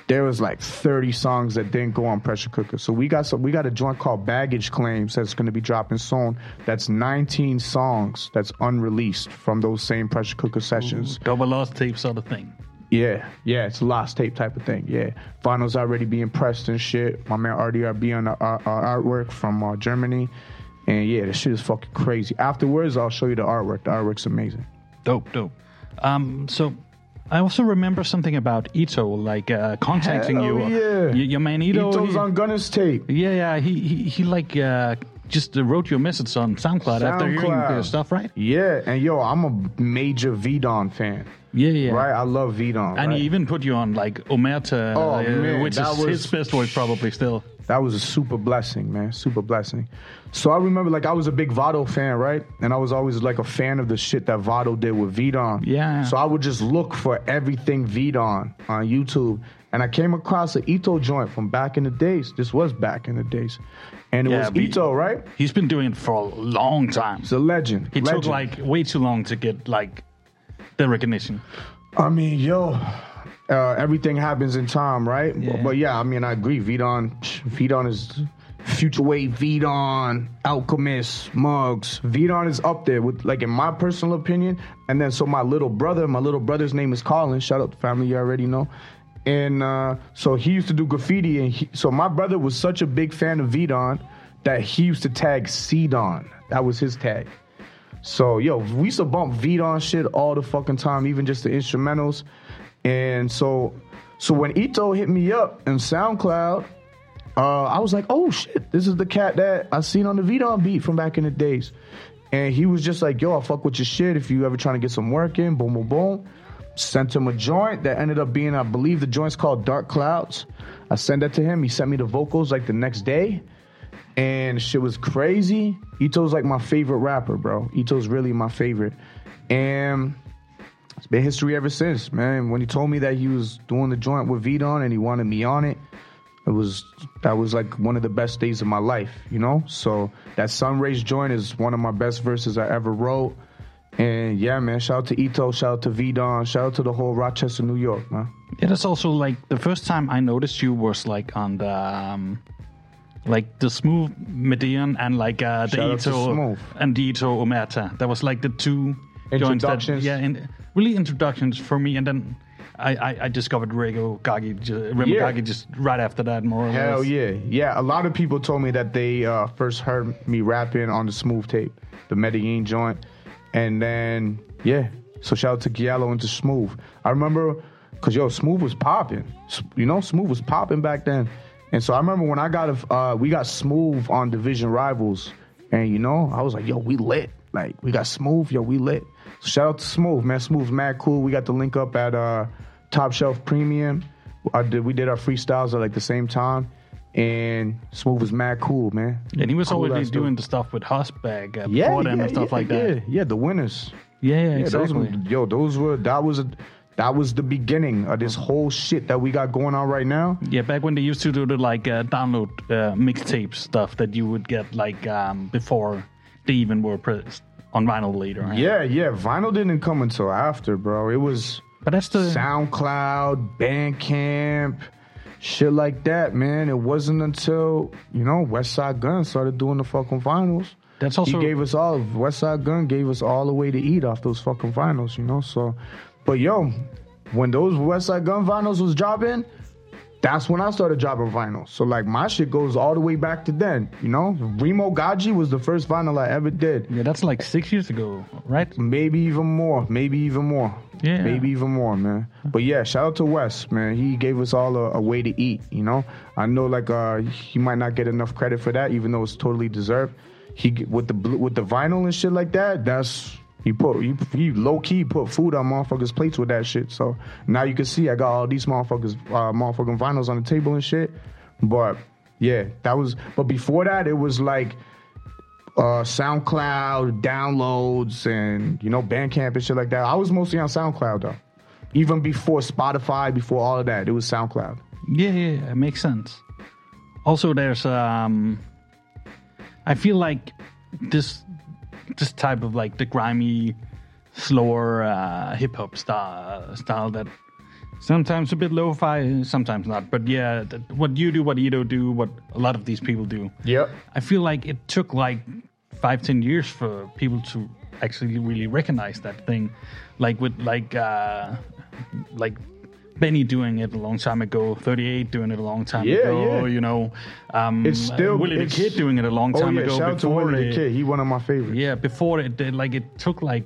S6: there was like 30 songs that didn't go on pressure cooker. So we got some we got a joint called Baggage Claims that's gonna be dropping soon. That's 19 songs that's unreleased from those same pressure cooker sessions.
S5: Double lost tape sort of thing.
S6: Yeah, yeah, it's a lost tape type of thing. Yeah, vinyl's already being pressed and shit. My man RDRB on the uh, uh, artwork from uh, Germany, and yeah, this shit is fucking crazy. Afterwards, I'll show you the artwork. The artwork's amazing.
S5: Dope, dope. Um, so I also remember something about Eto, like uh, contacting
S6: Hell
S5: you.
S6: yeah.
S5: Y- your man Eto.
S6: Eto's
S5: he-
S6: on Gunner's tape.
S5: Yeah, yeah. He he, he like uh, just uh, wrote your message on SoundCloud, after hearing your stuff, right?
S6: Yeah, and yo, I'm a major V-Don fan.
S5: Yeah, yeah.
S6: Right, I love V-Don.
S5: And
S6: right?
S5: he even put you on like Omerta,
S6: Oh,
S5: uh,
S6: man,
S5: which is
S6: was-
S5: his best work probably still.
S6: That was a super blessing, man. Super blessing. So I remember, like, I was a big Vado fan, right? And I was always like a fan of the shit that Vado did with V-Don.
S5: Yeah.
S6: So I would just look for everything V-Don on YouTube, and I came across an Eto joint from back in the days. This was back in the days, and it
S5: Yeah,
S6: was Eto, right?
S5: He's been doing it for a long time.
S6: It's a legend.
S5: He
S6: legend.
S5: took like way too long to get like the recognition.
S6: I mean, yo, uh, everything happens in time, right?
S5: Yeah.
S6: But, but yeah, I mean, I agree. V-Don, V-Don is Future Wave, V-Don, Alchemist, Muggs. V-Don is up there with, like, in my personal opinion. And then, so my little brother, my little brother's name is Colin. Shout out to family, you already know. And uh, so he used to do graffiti. And he, so my brother was such a big fan of V-Don that he used to tag C-Don. That was his tag. So, yo, we used to bump V-Don shit all the fucking time, even just the instrumentals. And so, so when Eto hit me up in SoundCloud, uh, I was like, oh shit, this is the cat that I seen on the V-Don beat from back in the days. And he was just like, yo, I fuck with your shit if you ever trying to get some work in, boom, boom, boom. Sent him a joint that ended up being, I believe the joint's called Dark Clouds. I sent that to him. He sent me the vocals like the next day. And shit was crazy. Eto's like my favorite rapper, bro. Eto's really my favorite. And it's been history ever since, man. When he told me that he was doing the joint with V-Don and he wanted me on it, it was that was like one of the best days of my life, you know. So that Sunrays joint is one of my best verses I ever wrote. And yeah, man, shout out to Eto, shout out to V-Don, shout out to the whole Rochester, New York, man.
S5: Yeah, that's also like the first time I noticed you was like on the um, like the smooth Medellin and like uh, the
S6: Shout out to
S5: Eto
S6: Smooth.
S5: and the Eto Omerta. That was like the two joints that yeah, in, really introductions for me. And then I I, I discovered Remo Gaggi, Remo
S6: Yeah.
S5: Gaggi just right after that, more or
S6: Hell
S5: less.
S6: yeah. Yeah, a lot of people told me that they uh, first heard me rapping on the Smooth tape, the Medellin joint. And then, yeah. So shout out to Giallo and to Smooth. I remember, because, yo, Smooth was popping. You know, Smooth was popping back then. And so I remember when I got, a, uh, we got Smooth on Division Rivals. And, you know, I was like, yo, we lit. Like, we got Smooth, yo, we lit. Shout out to Smooth, man. Smooth's mad cool. We got the link up at uh, Top Shelf Premium. I did, we did our freestyles at like the same time. And Smooth was mad cool, man.
S5: And he was
S6: Cool
S5: already doing the stuff with Hosbag uh,
S6: yeah,
S5: before them
S6: yeah,
S5: and stuff
S6: yeah,
S5: like
S6: yeah,
S5: that.
S6: Yeah, the winners.
S5: Yeah, yeah,
S6: Yeah, those were, yo, those were that was a, that was the beginning of this whole shit that we got going on right now.
S5: Yeah, back when they used to do the like uh, download uh, mixtape stuff that you would get like um, before they even were pressed on vinyl later.
S6: Yeah, yeah. Vinyl didn't come until after, bro. It was
S5: but that's the
S6: SoundCloud, Bandcamp, shit like that, man. It wasn't until you know Westside Gunn started doing the fucking vinyls.
S5: That's also
S6: he gave us all Westside Gunn gave us all the way to eat off those fucking vinyls, you know. So, but yo, when those Westside Gunn vinyls was dropping, that's when I started dropping vinyl. So like my shit goes all the way back to then, you know. Remo Gaggi was the first vinyl I ever did.
S5: yeah, that's like six years ago, right?
S6: Maybe even more. Maybe even more.
S5: Yeah.
S6: Maybe even more, man. But yeah, shout out to Wes, man. He gave us all a, a way to eat, you know? I know like uh he might not get enough credit for that, even though it's totally deserved. He with the with the vinyl and shit like that, that's he put he low key put food on motherfuckers' plates with that shit. So now you can see I got all these motherfuckers uh motherfucking vinyls on the table and shit. But yeah, that was but before that it was like uh, SoundCloud downloads and you know Bandcamp and shit like that. I was mostly on SoundCloud though. Even before Spotify, before all of that, it was SoundCloud.
S5: Yeah, yeah, it makes sense. Also, there's um, I feel like this this type of like the grimy, slower uh, hip hop style style that sometimes a bit lo-fi, sometimes not. But yeah, that, what you do, what Ito do, what a lot of these people do.
S6: Yep.
S5: I feel like it took like five, ten years for people to actually really recognize that thing. Like with like uh like Benny doing it a long time ago, 38 doing it a long time
S6: Yeah,
S5: ago,
S6: yeah.
S5: you know. Um
S6: It's still-
S5: Willie the Kid doing it a long
S6: Oh
S5: time
S6: yeah,
S5: ago.
S6: shout out to
S5: before
S6: Willie the Kid. He one of my favorites.
S5: Yeah, before it did like it took like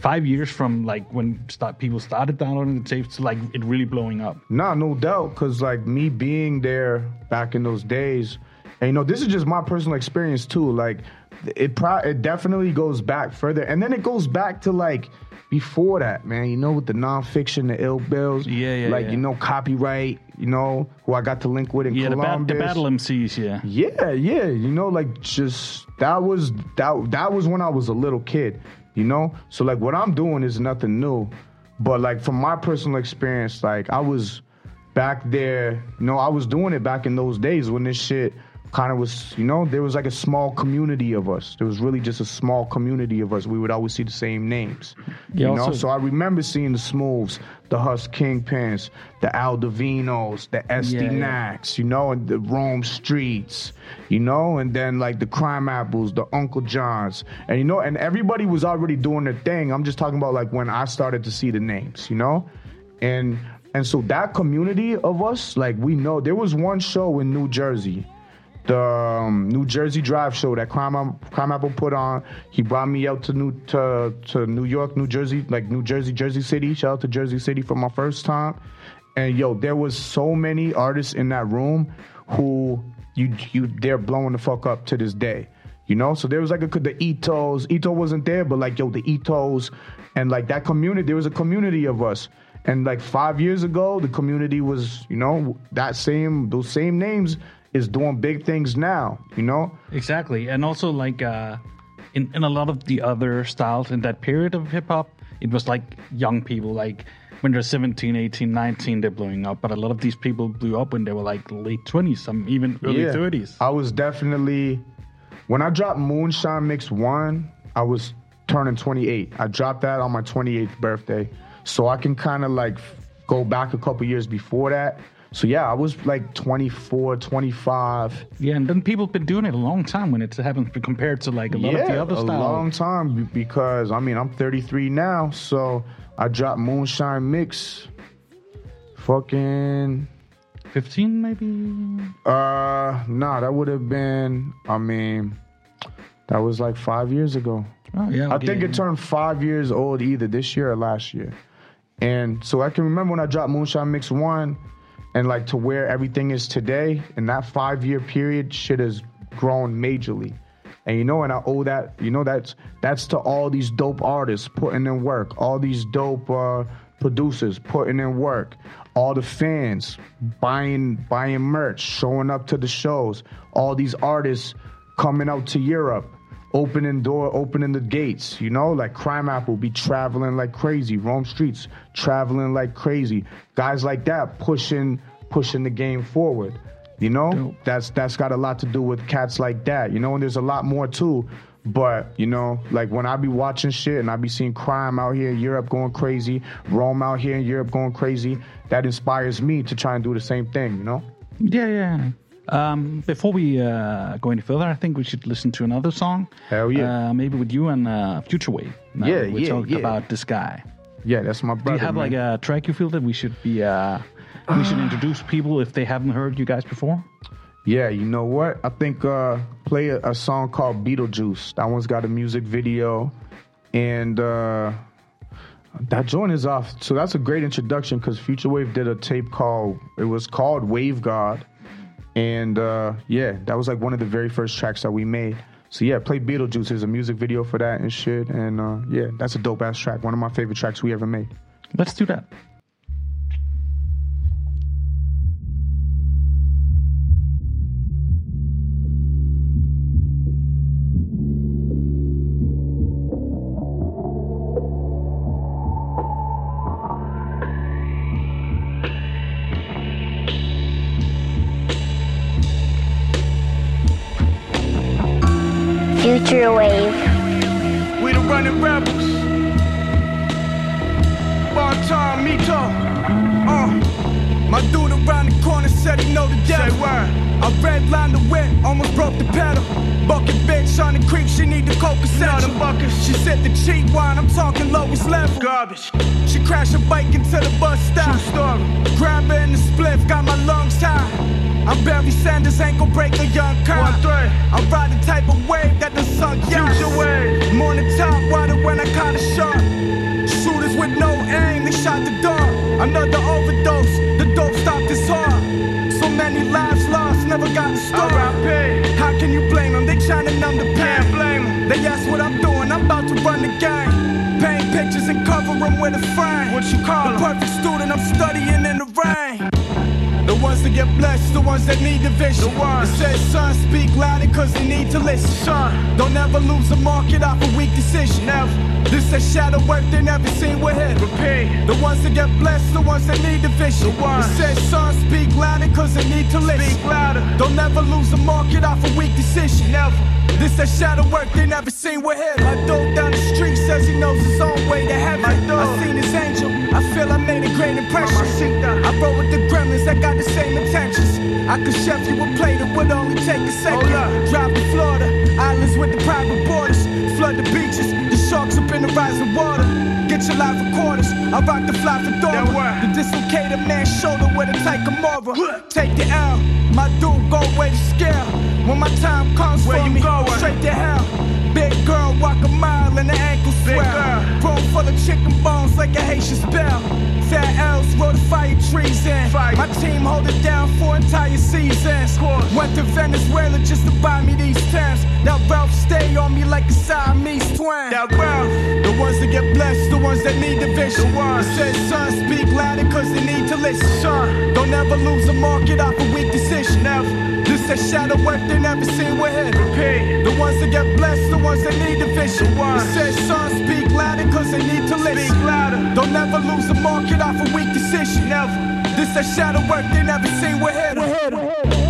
S5: five years from like when start people started downloading the tapes to like it really blowing up.
S6: Nah, no doubt. Cause like me being there back in those days, and you know, this is just my personal experience too. Like it pro it definitely goes back further. And then it goes back to like before that, man. You know, with the Non Phixion, the ill bills.
S5: Yeah, yeah,
S6: Like,
S5: yeah.
S6: you know, Copywrite, you know, who I got to link with in
S5: Yeah, the, bat-
S6: Columbus.
S5: the battle MCs, yeah.
S6: Yeah, yeah. You know, like just that was that that was when I was a little kid, you know? So like what I'm doing is nothing new. But like from my personal experience, like I was back there, you know, I was doing it back in those days when this shit kind of was, you know, there was like a small community of us. There was really just a small community of us. We would always see the same names. You know, so I remember seeing the Smooths, the Hus Kingpins, the Al.Divinos, the SD
S5: Yeah, yeah.
S6: Knacks, you know, and the Rome Streetz, you know, and then like the Crimeapples, the Uncle Johns, and you know, and everybody was already doing their thing. I'm just talking about like when I started to see the names, you know, and and so that community of us, like we know, there was one show in New Jersey the um, New Jersey Drive show that Crimeapple put on. He brought me out to New to, to New York, New Jersey, like New Jersey, Jersey City. Shout out to Jersey City for my first time. And yo, there was so many artists in that room who you you they're blowing the fuck up to this day. You know, so there was like a the Etos. Eto wasn't there, but like yo, the Etos and like that community. There was a community of us. And like five years ago, the community was, you know, that same those same names is doing big things now. You know,
S5: Exactly. And also like uh in, in a lot of the other styles in that period of hip hop, it was like young people like when they're 17, 18, 19 they're blowing up, but a lot of these people blew up when they were like late 20s, some even early
S6: Yeah.
S5: 30s.
S6: I was definitely when I dropped Moonshine Mix One, I was turning 28. I dropped that on my 28th birthday, so I can kind of like go back a couple years before that. So yeah, I was like 24, 25.
S5: Yeah, and then people have been doing it a long time when it happens compared to like a lot
S6: yeah,
S5: of the other
S6: stuff.
S5: a
S6: long time because I mean I'm 33 now, so I dropped Moonshine Mix. Fucking
S5: 15 maybe?
S6: uh, nah, that would have been. I mean, that was like five years ago.
S5: Oh yeah.
S6: I
S5: okay,
S6: think it turned five years old either this year or last year. And so I can remember when I dropped Moonshine Mix One and like to where everything is today, in that five year period, shit has grown majorly. And you know, and I owe that, you know, that's that's to all these dope artists putting in work, all these dope uh, producers putting in work, all the fans buying buying merch, showing up to the shows, all these artists coming out to Europe, opening door, opening the gates. You know, like Crimeapple be traveling like crazy, Rome Streetz traveling like crazy. Guys like that pushing pushing the game forward. You know,
S5: Dope.
S6: that's that's got a lot to do with cats like that. You know, and there's a lot more too. But you know, like when I be watching shit and I be seeing crime out here in Europe going crazy, Rome out here in Europe going crazy, that inspires me to try and do the same thing. You know.
S5: Yeah, yeah. Um, before we uh, go any further, I think we should listen to another song.
S6: Hell yeah.
S5: Uh, maybe with you and uh, Future Wave. Now
S6: Yeah,
S5: we
S6: yeah,
S5: talked
S6: yeah.
S5: about this guy.
S6: Yeah, that's my brother.
S5: Do you have
S6: man.
S5: like a track you feel that we should be uh, we should introduce people if they haven't heard you guys before?
S6: Yeah, you know what? I think uh play a, a song called Beetlejuice. That one's got a music video, and uh that joint is off. So that's a great introduction because Future Wave did a tape called it was called Wave God, and uh yeah, that was like one of the very first tracks that we made. So yeah, play Beetlejuice. There's a music video for that and shit, and uh yeah, that's a dope ass track. One of my favorite tracks we ever made.
S5: Let's do that.
S9: Future Wave.
S4: We the running rebels. One time, Mito. Uh, my dude around the corner said he know the devil. Say word. I redlined the whip, almost broke the pedal. Bucket bitch on the creek, she need the coke essential. She said the cheap wine, I'm talking lowest level. Garbage. She crashed her bike into the bus stop. True story. Grab her in the spliff, got my lungs tied. I'm Barry Sanders, ankle breaker, young kind. I'm riding type of wave that the sun yachts. Future wave. Morning top water when I kinda sharp. Shooters with no aim, they shot the dog. Another overdose, the dope stopped his heart. So many lives lost, never got a start. How can you blame them? They to numb the pain. blame them. They ask what I'm doing, I'm about to run the game. Paint pictures and cover them with a frame. What you call The perfect student, I'm studying in the rain. The ones that get blessed, the ones that need the vision. It says, son, speak louder cause they need to listen.
S9: Son.
S4: Don't ever lose a market off a weak decision.
S9: Never.
S4: This is shadow work they never seen with him.
S9: Repeat.
S4: The ones that get blessed, the ones that need the vision. It says, son, speak louder cause they need to listen.
S9: Speak louder.
S4: Don't ever lose a market off a weak decision.
S9: Never.
S4: This that shadow work they never seen with him. My dog down the street says he knows his own way to heaven.
S9: My dog.
S4: I seen his angel. I feel I made a great impression. I rode with the that got the same intentions. I could chef you a plate, it would only take a second.
S9: Oh, up.
S4: Drive to Florida, islands with the private borders. Flood the beaches, the sharks up in the rising water. Get your life recorders. I rock the fly for
S9: That
S4: The dislocated man's shoulder with a tight Camorra. Take the L, my dude go away to scale. When my time comes
S9: Where
S4: for
S9: you
S4: me,
S9: going?
S4: straight to hell. Big girl walk a mile and the ankle swell. Room full of chicken bones like a Haitian spell. Fat L's roll the fire trees in.
S9: Fire.
S4: My team hold it down for entire seasons. Went to Venezuela just to buy me these times. Now Ralph stay on me like a Siamese twin.
S9: That Ralph.
S4: The ones that get blessed, the ones that need the vision.
S9: The ones.
S4: It says, son, speak louder cause they need to listen.
S9: Son.
S4: Don't ever lose a market off a weak decision.
S9: Never.
S4: This that shadow work they never seen with him.
S9: Repeat.
S4: The ones that get blessed, the ones that need the vision.
S9: The.
S4: It says, son, speak louder cause they need to listen.
S9: Speak louder.
S4: Don't ever lose the market off a weak decision.
S9: Never.
S4: This that shadow work they never seen with him.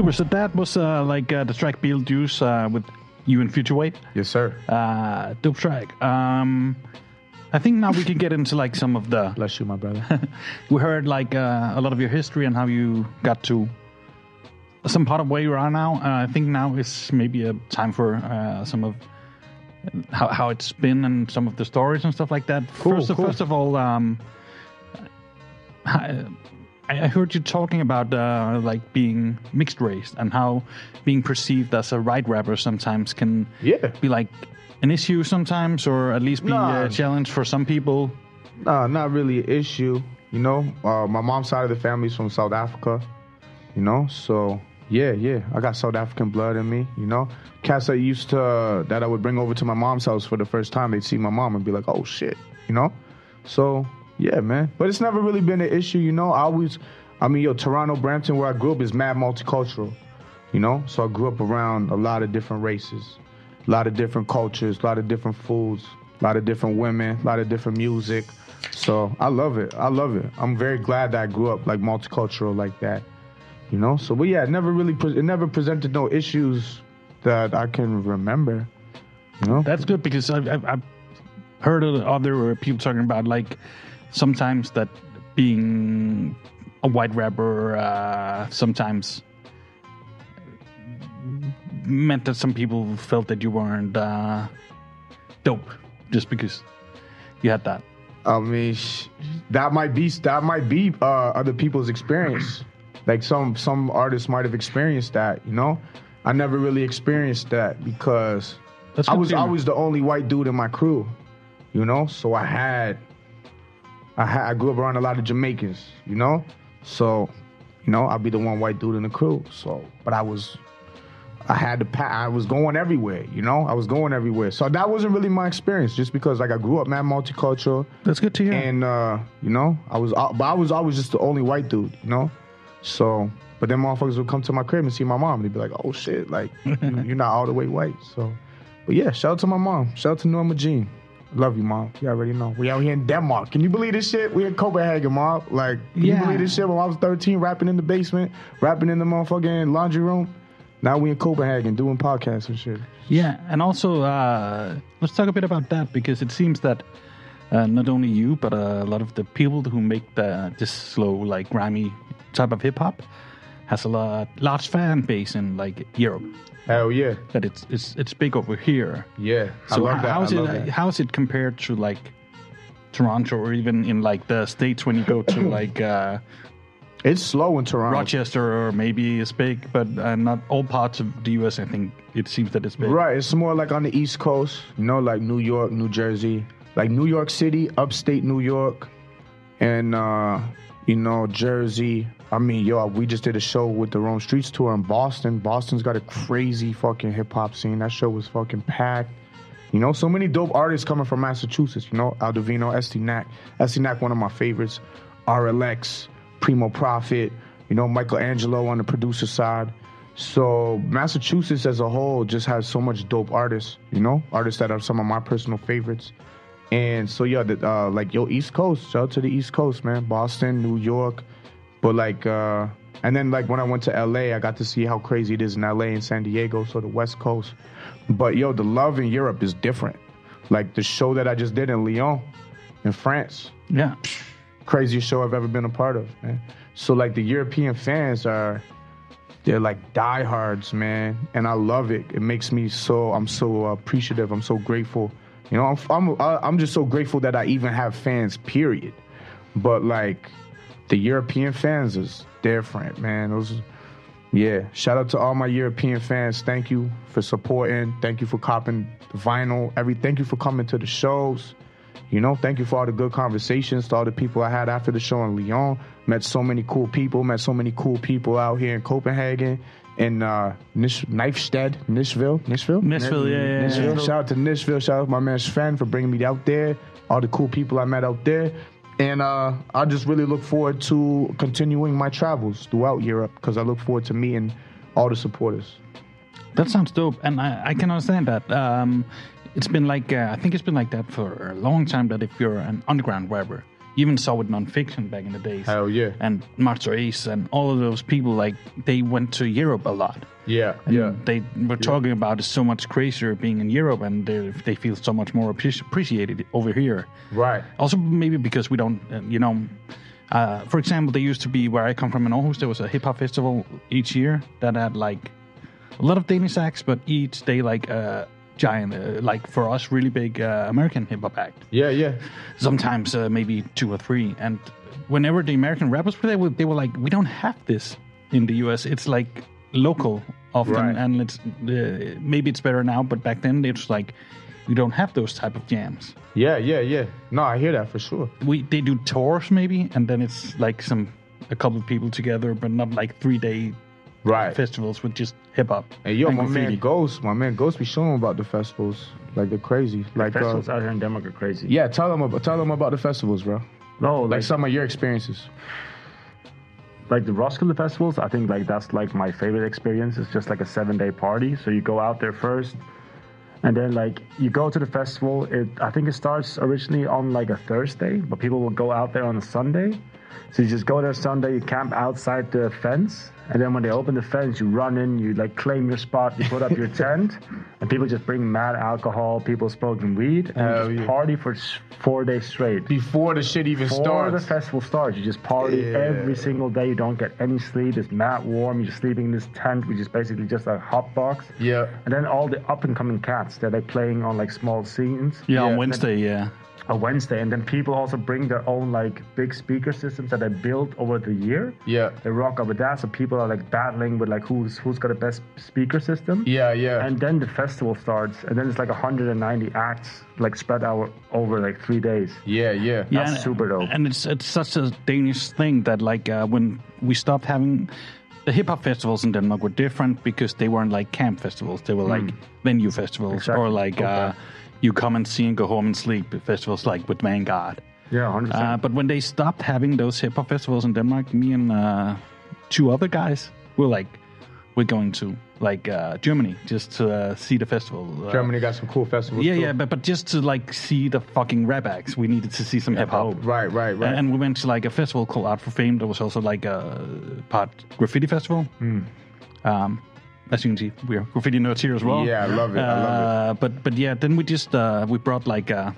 S5: Super. So that was uh, like uh, the track Beetlejuice uh, with you and Future Wave.
S6: Yes, sir.
S5: Uh, dope track. Um, I think now we can get into like some of the.
S6: Bless you, my brother.
S5: We heard like uh, a lot of your history and how you got to some part of where you are now. Uh, I think now is maybe a time for uh, some of how, how it's been and some of the stories and stuff like that.
S6: Cool,
S5: first,
S6: cool.
S5: first of all, um, I heard you talking about uh, like being mixed race and how being perceived as a right rapper sometimes can
S6: Yeah.
S5: be like an issue sometimes, or at least be
S6: Nah.
S5: a challenge for some people.
S6: Nah, not really an issue. You know, uh, my mom's side of the family's from South Africa. You know, so yeah, yeah, I got South African blood in me. You know, cats that used to that I would bring over to my mom's house for the first time, they'd see my mom and be like, "Oh shit," you know. So yeah, man. But it's never really been an issue. You know, I always, I mean, yo, Toronto, Brampton, where I grew up is mad multicultural. You know, so I grew up around a lot of different races, a lot of different cultures, a lot of different foods, a lot of different women, a lot of different music. So I love it. I love it. I'm very glad that I grew up like multicultural like that. You know. So, but yeah, it never really pre- it never presented no issues that I can remember. You know.
S5: That's good because I've, I've, heard of other people talking about like sometimes that being a white rapper uh, sometimes meant that some people felt that you weren't uh, dope just because you had that.
S6: I mean, sh- that might be that might be uh, other people's experience. Like some some artists might have experienced that. You know, I never really experienced that because
S5: That's
S6: I was
S5: to hear.
S6: I was the only white dude in my crew. You know, so I had I had I grew up around a lot of Jamaicans. You know, so you know I'd be the one white dude in the crew. So, but I was I had to pa- I was going everywhere, you know? I was going everywhere. So that wasn't really my experience just because like I grew up man multicultural
S5: That's good to hear.
S6: and uh, you know, I was uh, but I was always just the only white dude, you know? So but then motherfuckers would come to my crib and see my mom and they'd be like, "Oh shit, like you, you're not all the way white." So but yeah, shout out to my mom. Shout out to Norma Jean. Love you, mom. You already know. We out here in Denmark. Can you believe this shit? We in Copenhagen, mom. Like, can
S5: Yeah.
S6: you believe this shit? When I was 13, rapping in the basement, rapping in the motherfucking laundry room. Now we in Copenhagen doing podcasts and shit.
S5: Yeah, and also uh, let's talk a bit about that because it seems that uh, not only you but uh, a lot of the people who make the this slow, like grimy type of hip hop has a lot, large fan base in like Europe.
S6: Hell yeah,
S5: That it's it's it's big over here.
S6: yeah. I love that.
S5: how's
S6: I
S5: it
S6: love that.
S5: how's it compared to like Toronto or even in like the states when you go to like uh,
S6: It's slow in Toronto.
S5: Rochester or maybe it's big, but uh, not all parts of the U.S. I think it seems that it's big.
S6: Right, it's more like on the East Coast, you know, like New York, New Jersey, like New York City, upstate New York, and uh, you know Jersey. I mean, yo, we just did a show with the Rome Streetz tour in Boston. Boston's got a crazy fucking hip hop scene. That show was fucking packed. You know, so many dope artists coming from Massachusetts. You know, Al.Divino, Estee Nack, Estee Nack, one of my favorites. RLX, Primo Profit. You know, Michelangelo on the producer side. So Massachusetts as a whole just has so much dope artists. You know, artists that are some of my personal favorites. And so yeah, the, uh, like yo, East Coast. Shout out to the East Coast, man. Boston, New York. But like, uh, and then like when I went to LA, I got to see how crazy it is in LA and San Diego, so the West Coast. But yo, the love in Europe is different. Like the show that I just did in Lyon, in France,
S5: Yeah.
S6: craziest show I've ever been a part of, man. So like the European fans are, they're like diehards, man, and I love it. It makes me so I'm so appreciative. I'm so grateful. You know, I'm I'm I'm just so grateful that I even have fans. Period. But like the European fans is different, man. Those, yeah. Shout out to all my European fans. Thank you for supporting. Thank you for copping the vinyl. Every thank you for coming to the shows. You know, thank you for all the good conversations to all the people I had after the show in Lyon. Met so many cool people. Met so many cool people out here in Copenhagen. In uh, Nish, Knifestead, Nishville, Nishville,
S5: Nishville, yeah, yeah,
S6: Nishville.
S5: yeah.
S6: Shout out to Nishville. Shout out to my man Sven for bringing me out there. All the cool people I met out there, and uh, I just really look forward to continuing my travels throughout Europe because I look forward to meeting all the supporters.
S5: That sounds dope, and I, I can understand that. Um, it's been like uh, I think it's been like that for a long time. That if you're an underground rapper, you even saw with Non Phixion back in the days.
S6: Hell yeah.
S5: And Masta Ace and all of those people, like they went to Europe a lot.
S6: Yeah,
S5: And
S6: yeah.
S5: They were talking about it's so much crazier being in Europe, and they they feel so much more appreciated over here.
S6: Right.
S5: Also, maybe because we don't, uh, you know, uh, for example, there used to be where I come from in Aarhus, there was a hip hop festival each year that had like a lot of Danish acts, but each day like a giant, uh, like for us, really big uh, American hip hop act.
S6: Yeah, yeah.
S5: Sometimes uh, maybe two or three. And whenever the American rappers were there, they were like, we don't have this in the US. It's like local often,
S6: Right.
S5: and it's uh, maybe it's better now, but back then it's like we don't have those type of jams
S6: Yeah, yeah, yeah. No, I hear that for sure.
S5: we they do tours maybe, and then it's like some a couple of people together, but not like three day
S6: Right.
S5: festivals with just hip hop.
S6: And yo,
S5: and
S6: my man. Ghost, my man Ghost be showing about the festivals. Like they're crazy. Like uh,
S7: Festivals out here in Denmark are crazy.
S6: Yeah, tell them about tell them about the festivals, bro.
S7: No,
S6: Like
S7: like
S6: some of your experiences.
S7: Like the Roskilde festivals, I think like that's like my favorite experience. It's just like a seven day party. So you go out there first, and then like you go to the festival. It I think it starts originally on like a Thursday, but people will go out there on a Sunday. So you just go there Sunday, you camp outside the fence, and then when they open the fence, you run in, you like claim your spot, you put up your tent, and people just bring mad alcohol, people smoking weed, and
S6: Hell
S7: you just
S6: yeah.
S7: party for four days straight.
S6: Before the shit even
S7: Before
S6: starts.
S7: Before the festival starts, you just party
S6: Yeah.
S7: every single day. You don't get any sleep. It's mad warm. You're sleeping in this tent, which is basically just a hot box.
S6: yeah.
S7: And then all the up and coming cats that are playing on like small scenes.
S5: Yeah,
S6: Yeah.
S5: on Wednesday, yeah.
S7: A Wednesday, and then people also bring their own like big speaker systems that they built over the year.
S6: Yeah.
S7: They rock up with that, so people are like battling with like who's who's got the best speaker system.
S6: Yeah, yeah.
S7: And then the festival starts, and then it's like 190 acts like spread out over like three days.
S6: yeah, yeah.
S5: Yeah, and,
S7: super dope.
S5: And it's it's such a Danish thing that like uh, when we stopped having the hip hop festivals in Denmark were different because they weren't like camp festivals. They were like venue festivals
S7: Exactly.
S5: or like
S7: Okay.
S5: uh, you come and see and go home and sleep festivals like with Vanguard.
S7: Yeah, 100%.
S5: Uh, but when they stopped having those hip hop festivals in Denmark, me and uh, two other guys were like, we're going to like uh, Germany just to uh, see the festival. Uh,
S6: Germany got some cool festivals.
S5: Yeah,
S6: too.
S5: yeah, but but just to like see the fucking rap acts, we needed to see some hip hop.
S6: Right, right, right.
S5: And we went to like a festival called Out4Fame. That was also like a part graffiti festival.
S6: Hmm.
S5: Um, as you can see, we're graffiti nerds here as well.
S6: Yeah, I love it, I love
S5: Uh, but but yeah, then we just uh, we brought like uh,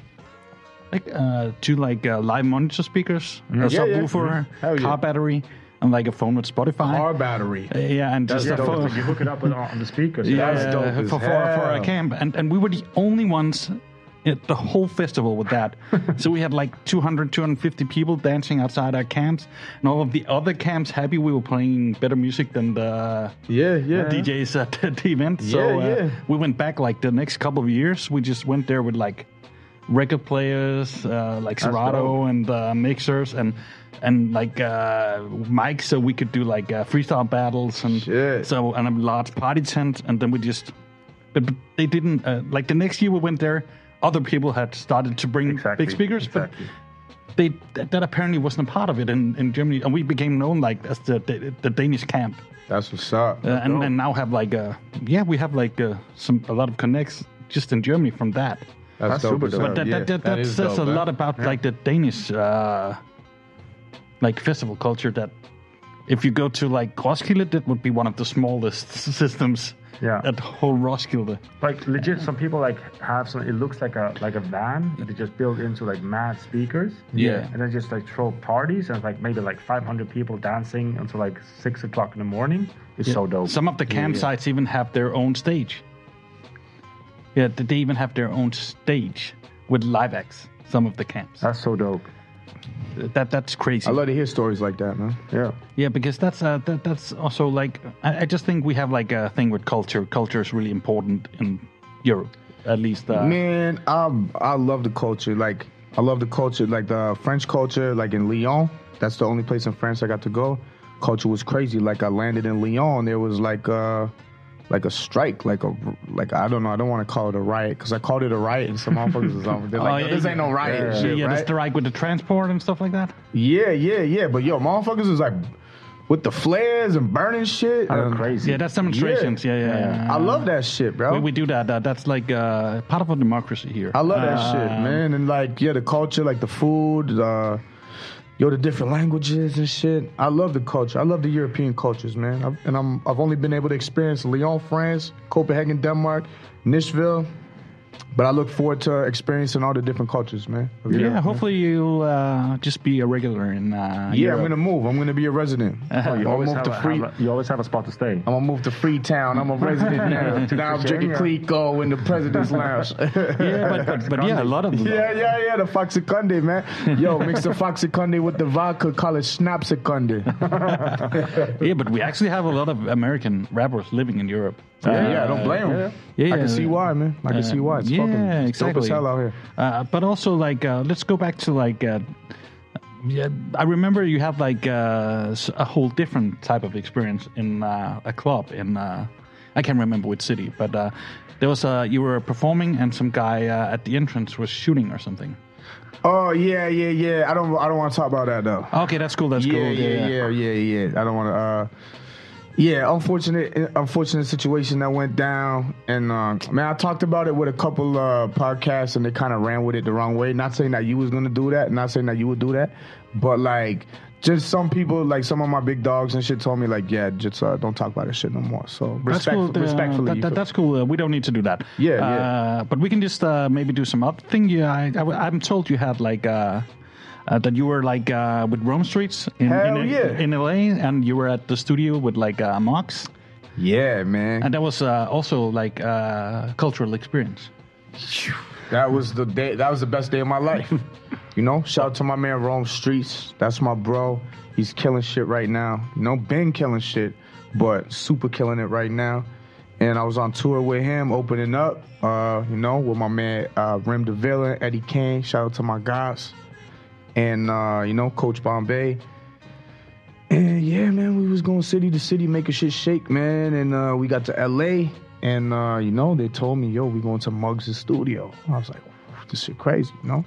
S5: like uh, two like uh, live monitor speakers, a
S6: Mm-hmm. Yeah, yeah.
S5: subwoofer,
S6: yeah.
S5: car battery, and like a phone with Spotify.
S6: Car battery.
S5: Uh, yeah, and just
S7: yeah,
S5: a phone.
S7: you hook it up with, on the speakers.
S5: Yeah,
S6: That's
S5: for, for, for a camp, and and we were the only ones at the whole festival with that. so we had like 200, 250 people dancing outside our camps, and all of the other camps happy we were playing better music than the
S6: Yeah, yeah.
S5: DJs at the event. So uh,
S6: yeah.
S5: we went back like the next couple of years. We just went there with like record players uh, like Serato and uh, mixers and and like uh, mics, so we could do like uh, freestyle battles and
S6: Shit.
S5: so and a large party tent, and then we just. But, but they didn't uh, like the next year we went there. Other people had started to bring
S7: Exactly.
S5: big speakers,
S7: exactly.
S5: but they that, that apparently wasn't a part of it in, in Germany, and we became known like as the the, the Danish camp,
S6: That's what's up.
S5: uh, and, and now have like uh yeah we have like uh, some a lot of connects just in Germany from that.
S7: That's
S6: dope
S7: super dope.
S6: hell.
S5: But that
S6: Yeah,
S5: that, that, that
S6: is
S5: says
S6: dope,
S5: a
S6: man.
S5: lot about like the Danish uh, like festival culture. That if you go to like Roskilde, that would be one of the smallest systems.
S7: Yeah.
S5: At whole Roskilde.
S7: Like legit, some people like have some. It looks like a like a van that they just build into like mad speakers.
S5: Yeah.
S7: And then just like throw parties and like maybe like 500 people dancing until like six o'clock in the morning. It's so dope.
S5: Some of the campsites even have their own stage. Yeah, they even have their own stage with live acts. Some of the camps.
S7: That's so dope.
S5: That that's crazy.
S6: I love to hear stories like that, man.
S7: Yeah.
S5: Yeah, because that's uh, that, that's also like I, I just think we have like a thing with culture. Culture is really important in Europe, at least. Uh,
S6: Man, I I love the culture. Like I love the culture, like the French culture, like in Lyon. That's the only place in France I got to go. Culture was crazy. Like I landed in Lyon, there was like uh like a strike, like a like I don't know. I don't want to call it a riot because I called it a riot, and some motherfuckers is on. They're
S5: Oh,
S6: like,
S5: yeah,
S6: this
S5: yeah.
S6: ain't no riot,
S5: yeah,
S6: shit,
S5: yeah, the
S6: right?
S5: strike with the transport and stuff like that.
S6: yeah, yeah, yeah. But yo, motherfuckers is like with the flares and burning shit.
S7: That's
S6: and-
S7: crazy.
S5: Yeah, that's demonstrations. Yeah, yeah. yeah,
S6: I love that shit, bro.
S5: We, we do that. Uh, that's like uh, part of our democracy here.
S6: I love that
S5: Uh,
S6: shit, man. And like, yeah, the culture, like the food, uh, yo, the different languages and shit. I love the culture. I love the European cultures, man. I've, and I'm I've only been able to experience Lyon, France, Copenhagen, Denmark, Nishville. But I look forward to experiencing all the different cultures, man.
S5: Yeah,
S6: Europe.
S5: hopefully you'll uh, just be a regular in. Uh,
S6: Yeah,
S5: Europe.
S6: I'm gonna move. I'm gonna be a resident.
S7: Oh, you, always have
S6: to
S7: a,
S6: free.
S7: have a- you always have a spot to stay.
S6: I'm gonna move to Freetown. I'm a resident now. now I'm drinking Clico in the President's Lounge.
S5: Yeah, but but, but yeah, a lot of
S6: Yeah, yeah, yeah, the Foxy Conde, man. Yo, mix the Foxy Conde with the vodka, call it Schnapsy Conde.
S5: Yeah, but we actually have a lot of American rappers living in Europe.
S6: Yeah, yeah, I don't blame them.
S5: Uh, Yeah,
S6: I can see why, man. I can see why. It's
S5: yeah,
S6: fucking
S5: exactly.
S6: dope as hell out here.
S5: Uh, but also, like, uh, let's go back to like. Uh, yeah, I remember you have like uh, a whole different type of experience in uh, a club in uh, I can't remember which city, but uh, there was a you were performing and some guy uh, at the entrance was shooting or something.
S6: Oh yeah, yeah, yeah. I don't, I don't want to talk about that though.
S5: Okay, that's cool. That's
S6: yeah,
S5: cool.
S6: yeah, yeah, yeah, yeah. I don't want to. Uh Yeah, unfortunate, unfortunate situation that went down, and uh, man, I talked about it with a couple uh, podcasts, and they kind of ran with it the wrong way. Not saying that you was gonna do that, not saying that you would do that, but like just some people, like some of my big dogs and shit, told me like, yeah, just uh, don't talk about this shit no more. So
S5: That's
S6: respect,
S5: cool. uh,
S6: respectfully,
S5: that- that- that's cool. Uh, we don't need to do that.
S6: Yeah,
S5: uh,
S6: yeah.
S5: But we can just uh, maybe do some other thing. Yeah, I, I, I'm told you had like uh, uh, that you were like uh, with Rome Streetz in,
S6: Hell
S5: in,
S6: yeah.
S5: in LA, and you were at the studio with like uh, Muggs,
S6: yeah, man.
S5: and that was uh, also like uh, cultural experience.
S6: That was the day. That was the best day of my life. you know, shout out to my man Rome Streets. That's my bro. He's killing shit right now. You know, been killing shit, but super killing it right now. And I was on tour with him, opening up. Uh, you know, with my man uh, the Villain, Eddie Kaine. Shout out to my guys, and uh, you know, Coach Bombay. And yeah, man, we was going city to city, making shit shake, man. And uh, we got to LA, and uh, you know, they told me, "Yo, we going to Muggs' studio." I was like, "This shit crazy," you know.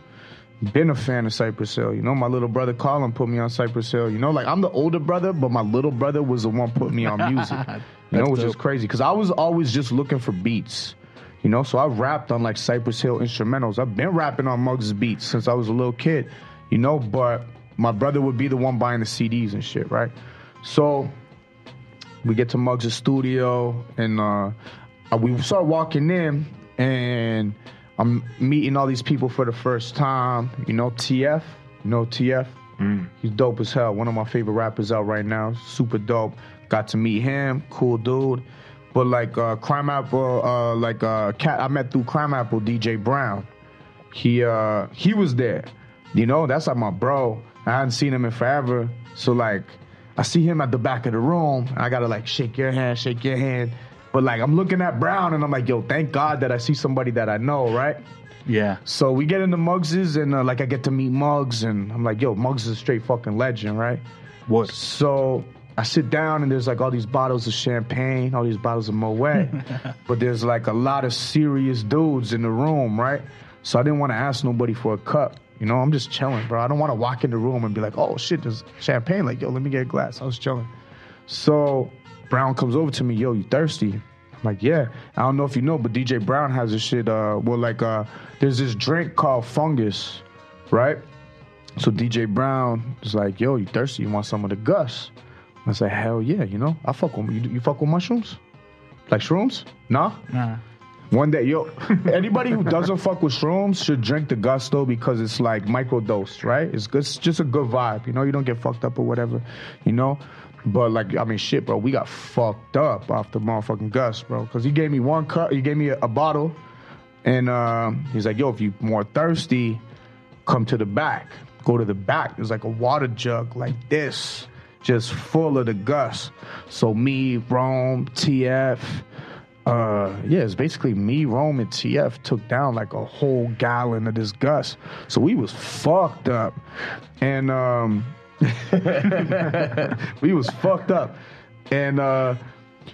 S6: Been a fan of Cypress Hill, you know. My little brother Colin put me on Cypress Hill, you know. Like I'm the older brother, but my little brother was the one put me on music. you know, it was just crazy because I was always just looking for beats. You know, so I rapped on like Cypress Hill instrumentals. I've been rapping on Muggs' beats since I was a little kid, you know, but my brother would be the one buying the CDs and shit, right? So we get to Muggs' studio and uh, uh, we start walking in and I'm meeting all these people for the first time. You know, TF, you know TF? He's dope as hell. One of my favorite rappers out right now. Super dope. Got to meet him. Cool dude. But like uh, Crimeapple, uh, like uh, cat I met through Crimeapple, DJ Brown. He uh he was there. You know, that's like my bro. I hadn't seen him in forever. So like I see him at the back of the room. I gotta like shake your hand, shake your hand. But like I'm looking at Brown and I'm like, yo, thank God that I see somebody that I know, right?
S5: Yeah.
S6: So we get into Muggs's and uh, like I get to meet Muggs and I'm like, yo, Muggs is a straight fucking legend, right?
S5: What?
S6: So I sit down and there's like all these bottles of champagne, all these bottles of Moet, but there's like a lot of serious dudes in the room, right? So I didn't want to ask nobody for a cup. You know, I'm just chilling, bro. I don't want to walk in the room and be like, oh shit, there's champagne. Like, yo, let me get a glass. I was chilling. So Brown comes over to me, yo, you thirsty? I'm like, yeah. I don't know if you know, but DJ Brown has this shit. Uh, well, like, uh, there's this drink called Fungus, right? So DJ Brown is like, yo, you thirsty? You want some of the Gus? I said, hell yeah, you know, I fuck with you. You fuck with mushrooms? Like shrooms? Nah.
S5: Nah.
S6: One day, yo, anybody who doesn't fuck with shrooms should drink the gusto because it's like microdosed, right? It's good, it's just a good vibe, you know. You don't get fucked up or whatever, you know. But like, I mean, shit, bro, we got fucked up off the motherfucking Gus, bro, because he gave me one cup, he gave me a, a bottle, and um, he's like, yo, if you more thirsty, come to the back. Go to the back. There's like a water jug like this, just full of the Gus. So me, Rome, TF, uh, yeah, it's basically me, Rome, and TF took down like a whole gallon of this Gus. So we was fucked up, and um, we was fucked up, and uh,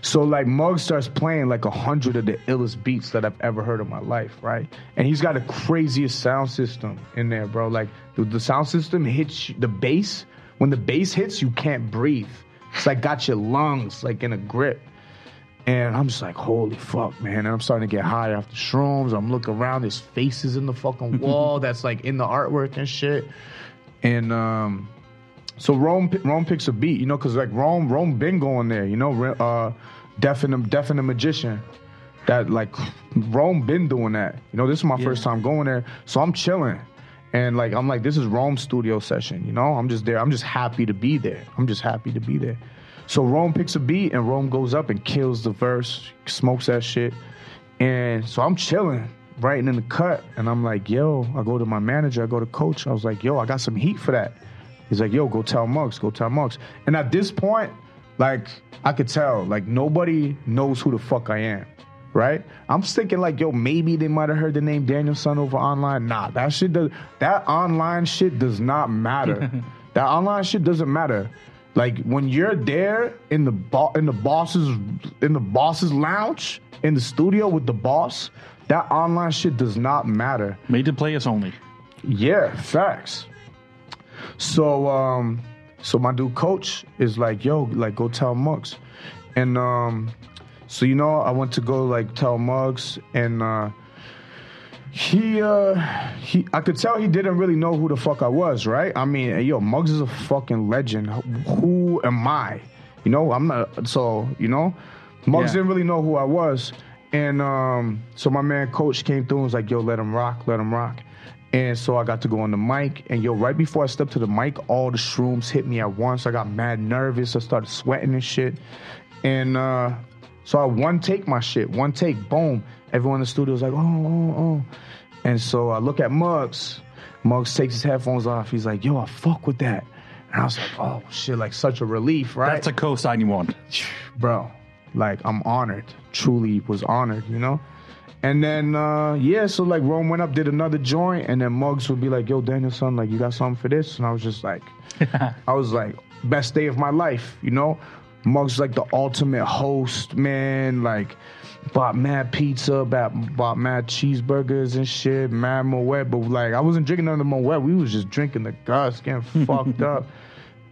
S6: so like Mug starts playing like a hundred of the illest beats that I've ever heard in my life, right? And he's got the craziest sound system in there, bro. Like the, the sound system hits the bass. When the bass hits, you can't breathe. It's like got your lungs like in a grip. And I'm just like, holy fuck, man. And I'm starting to get high off the shrooms. I'm looking around, there's faces in the fucking wall that's like in the artwork and shit. And um, so Rome Rome picks a beat, you know, because like Rome Rome been going there, you know, uh, Death and the Death and the Magician. That like Rome been doing that. You know, this is my first time going there, so I'm chilling. And like I'm like, this is Rome studio session, you know? I'm just there. I'm just happy to be there. I'm just happy to be there. So Rome picks a beat and Rome goes up and kills the verse, smokes that shit. And so I'm chilling, writing in the cut, and I'm like, yo, I go to my manager, I go to coach. I was like, yo, I got some heat for that. He's like, yo, go tell Muggs, go tell Muggs. And at this point, like, I could tell, like, nobody knows who the fuck I am, right? I'm thinking, like, yo, maybe they might have heard the name Daniel Son over online. Nah, that shit does, that online shit does not matter. that online shit doesn't matter. Like when you're there in the bo- in the boss's in the boss's lounge in the studio with the boss, that online shit does not matter.
S5: Made to play us only.
S6: Yeah, facts. So um so my dude coach is like, yo, like go tell Muggs. And um so you know, I went to go like tell Muggs and uh he uh he I could tell he didn't really know who the fuck I was, right? I mean, yo, Muggs is a fucking legend. Who am I? You know, I'm not so, you know, Muggs
S5: Yeah.
S6: didn't really know who I was. And um so my man coach came through and was like, yo, let him rock, let him rock. And so I got to go on the mic, and yo, right before I stepped to the mic, all the shrooms hit me at once. I got mad nervous. I started sweating and shit. And uh, so I one take my shit, one take, boom. Everyone in the studio was like, oh, oh, oh. And so I look at Muggs. Muggs takes his headphones off. He's like, yo, I fuck with that. And I was like, oh shit, like such a relief, right?
S5: That's a co-sign you want.
S6: bro like i'm honored truly was honored you know and then uh yeah so like rome went up did another joint and then muggs would be like yo daniel son like you got something for this and i was just like i was like best day of my life you know muggs like the ultimate host man like bought mad pizza bought, bought mad cheeseburgers and shit mad moet but like i wasn't drinking none of the moet we was just drinking the gus getting fucked up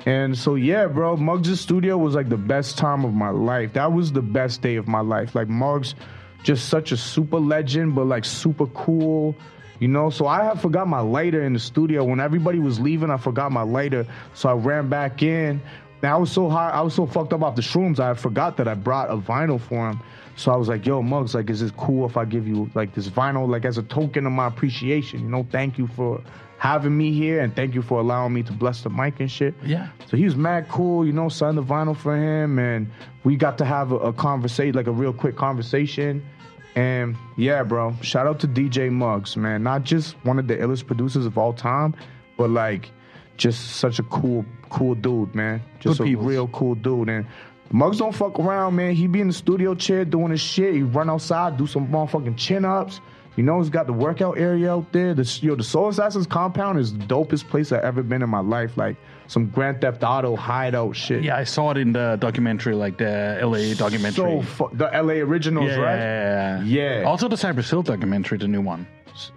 S6: and so yeah, bro, Muggs' studio was like the best time of my life. That was the best day of my life. Like Muggs, just such a super legend, but like super cool. You know, so I had forgot my lighter in the studio. When everybody was leaving, I forgot my lighter. So I ran back in. And I was so high, I was so fucked up off the shrooms, I forgot that I brought a vinyl for him. So I was like, yo, Muggs, like, is it cool if I give you like this vinyl, like as a token of my appreciation? You know, thank you for having me here and thank you for allowing me to bless the mic and shit.
S5: Yeah.
S6: So he was mad cool, you know, signed the vinyl for him, and we got to have a, a conversation, like a real quick conversation. And yeah, bro, shout out to DJ Muggs, man. Not just one of the illest producers of all time, but like just such a cool, cool dude, man. Just
S5: Good
S6: a real cool dude. And Muggs don't fuck around, man. He be in the studio chair doing his shit. He run outside, do some motherfucking chin ups. You know, he's got the workout area out there. The yo, the Soul Assassins compound is the dopest place I've ever been in my life. Like some Grand Theft Auto hideout shit.
S5: Yeah, I saw it in the documentary, like the LA documentary.
S6: So fu- the LA originals,
S5: yeah,
S6: right?
S5: yeah, yeah.
S6: Yeah.
S5: Also, the Cypress Hill documentary, the new one.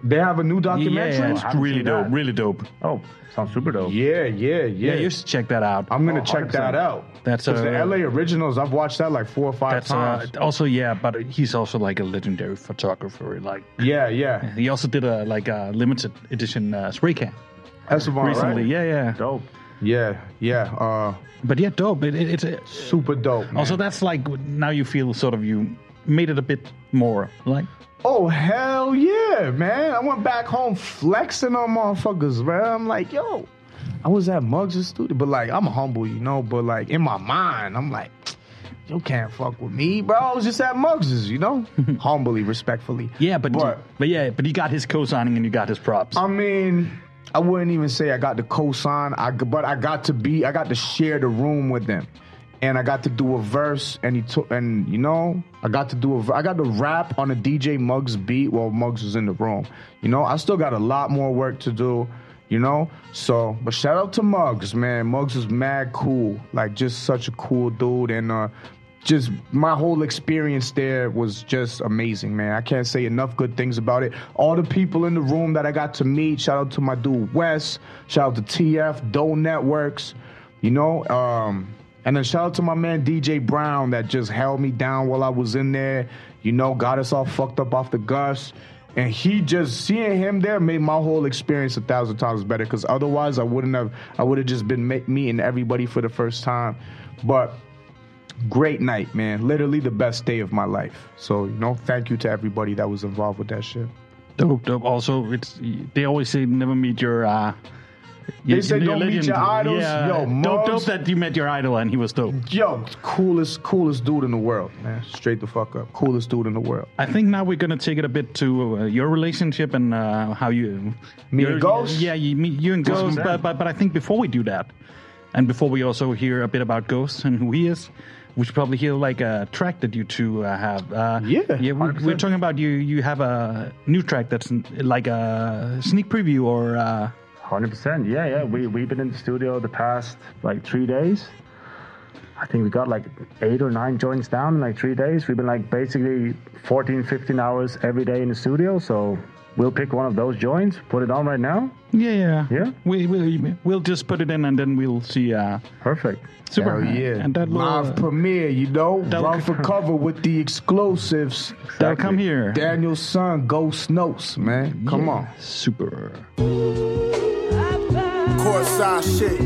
S6: They have a new
S5: Yeah,
S6: documentary.
S5: it's
S7: haven't
S5: really dope.
S7: that.
S5: Really dope.
S7: Oh, sounds super dope.
S6: Yeah, yeah, yeah.
S5: Yeah, you should check that out.
S6: I'm gonna
S7: Oh,
S6: check that
S7: 100%.
S6: out.
S5: That's a,
S6: the LA originals. I've watched that like four or five
S5: That's uh,
S6: times.
S5: also yeah, but he's also like a legendary photographer. Like
S6: yeah, yeah.
S5: he also did a like a limited edition uh, spray can
S6: That's
S5: recently.
S6: right.
S5: Yeah, yeah.
S7: Dope.
S6: Yeah, yeah. Uh,
S5: But yeah, dope. It, it, it's a,
S6: super dope. Man.
S5: also that's like now you feel sort of you made it a bit more like
S6: Oh hell yeah, man! I went back home flexing on motherfuckers, man. I'm like, yo, I was at Muggs' studio, but like, I'm humble, you know. But like in my mind, I'm like, you can't fuck with me, bro. I was just at Muggs', you know, humbly, respectfully.
S5: yeah, but
S6: but
S5: but yeah, but he got his co-signing and you got his props.
S6: I mean, I wouldn't even say I got the cosign. I but I got to be, I got to share the room with them, and I got to do a verse, and he took, and you know, I got to do a, I got to rap on a DJ Muggs beat while Muggs was in the room. You know, I still got a lot more work to do. You know, so but shout out to Muggs, man. Muggs is mad cool, like just such a cool dude, and uh, just my whole experience there was just amazing, man. I can't say enough good things about it. All the people in the room that I got to meet, shout out to my dude Wes, shout out to TF, Doe Networks, you know, um, and then shout out to my man DJ Brown that just held me down while I was in there, you know, got us all fucked up off the Gus. And he just seeing him there made my whole experience a thousand times better. Because otherwise, I wouldn't have. I would have just been me- meeting everybody for the first time. But great night, man. Literally the best day of my life. So, you know, thank you to everybody that was involved with that shit.
S5: Dope, dope. Also, it's they always say never meet your. uh
S6: They say don't meet your idols.
S5: Yeah,
S6: Yo,
S5: dope, dope that you met your idol and he was dope.
S6: Yo, coolest, coolest dude in the world, man. Straight the fuck up. Coolest dude in the world.
S5: I think now we're gonna take it a bit to uh, your relationship and uh, how you
S6: Me
S5: you're-
S6: and Ghost?
S5: Yeah, you, me, you and Ghost. But, but but I think before we do that, and before we also hear a bit about Ghost and who he is, we should probably hear like a track that you two uh, have. Uh,
S6: Yeah,
S5: yeah. We, we're talking about you. You have a new track that's like a sneak preview or. Uh,
S7: Hundred percent. Yeah, yeah. We we've been in the studio the past like three days. I think we got like eight or nine joints down in like three days. We've been like basically 14, 15 hours every day in the studio. So we'll pick one of those joints, put it on right now.
S5: yeah, yeah,
S7: Yeah.
S5: We we we'll just put it in and then we'll see. Uh,
S7: Perfect.
S5: super.
S6: Hell yeah.
S5: And that will,
S6: Live premiere, you know.
S5: that'll-
S6: Run for cover with the exclusives.
S5: that'll come here.
S6: Daniel Son, Ghost Notes, man. Come on.
S5: Super.
S4: Courtside shit.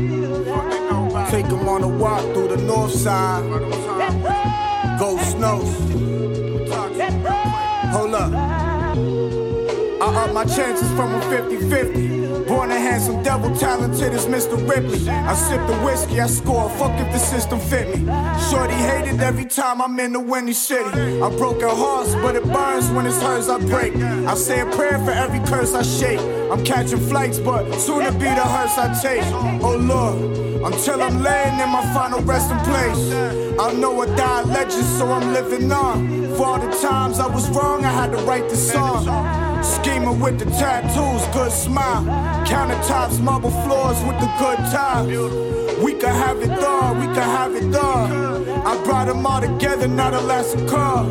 S4: Take them on a walk through the north side. Go notes. Hold up. I up my chances from a 50 50. Born a handsome, devil talented as Mr. Ripley. I sip the whiskey, I score. Fuck if the system fit me. Shorty hated every time I'm in the windy city. I broke her horse, but it burns when it's hers I break. I say a prayer for every curse I shake. I'm catching flights, but soon to be the hearse I take. Oh Lord, until I'm laying in my final resting place. I know I die a legend, so I'm living on. For all the times I was wrong, I had to write the song. Scheming with the tattoos, good smile. Countertops, marble floors with the good times. We could have it all, we could have it all. I brought them all together, not a last car.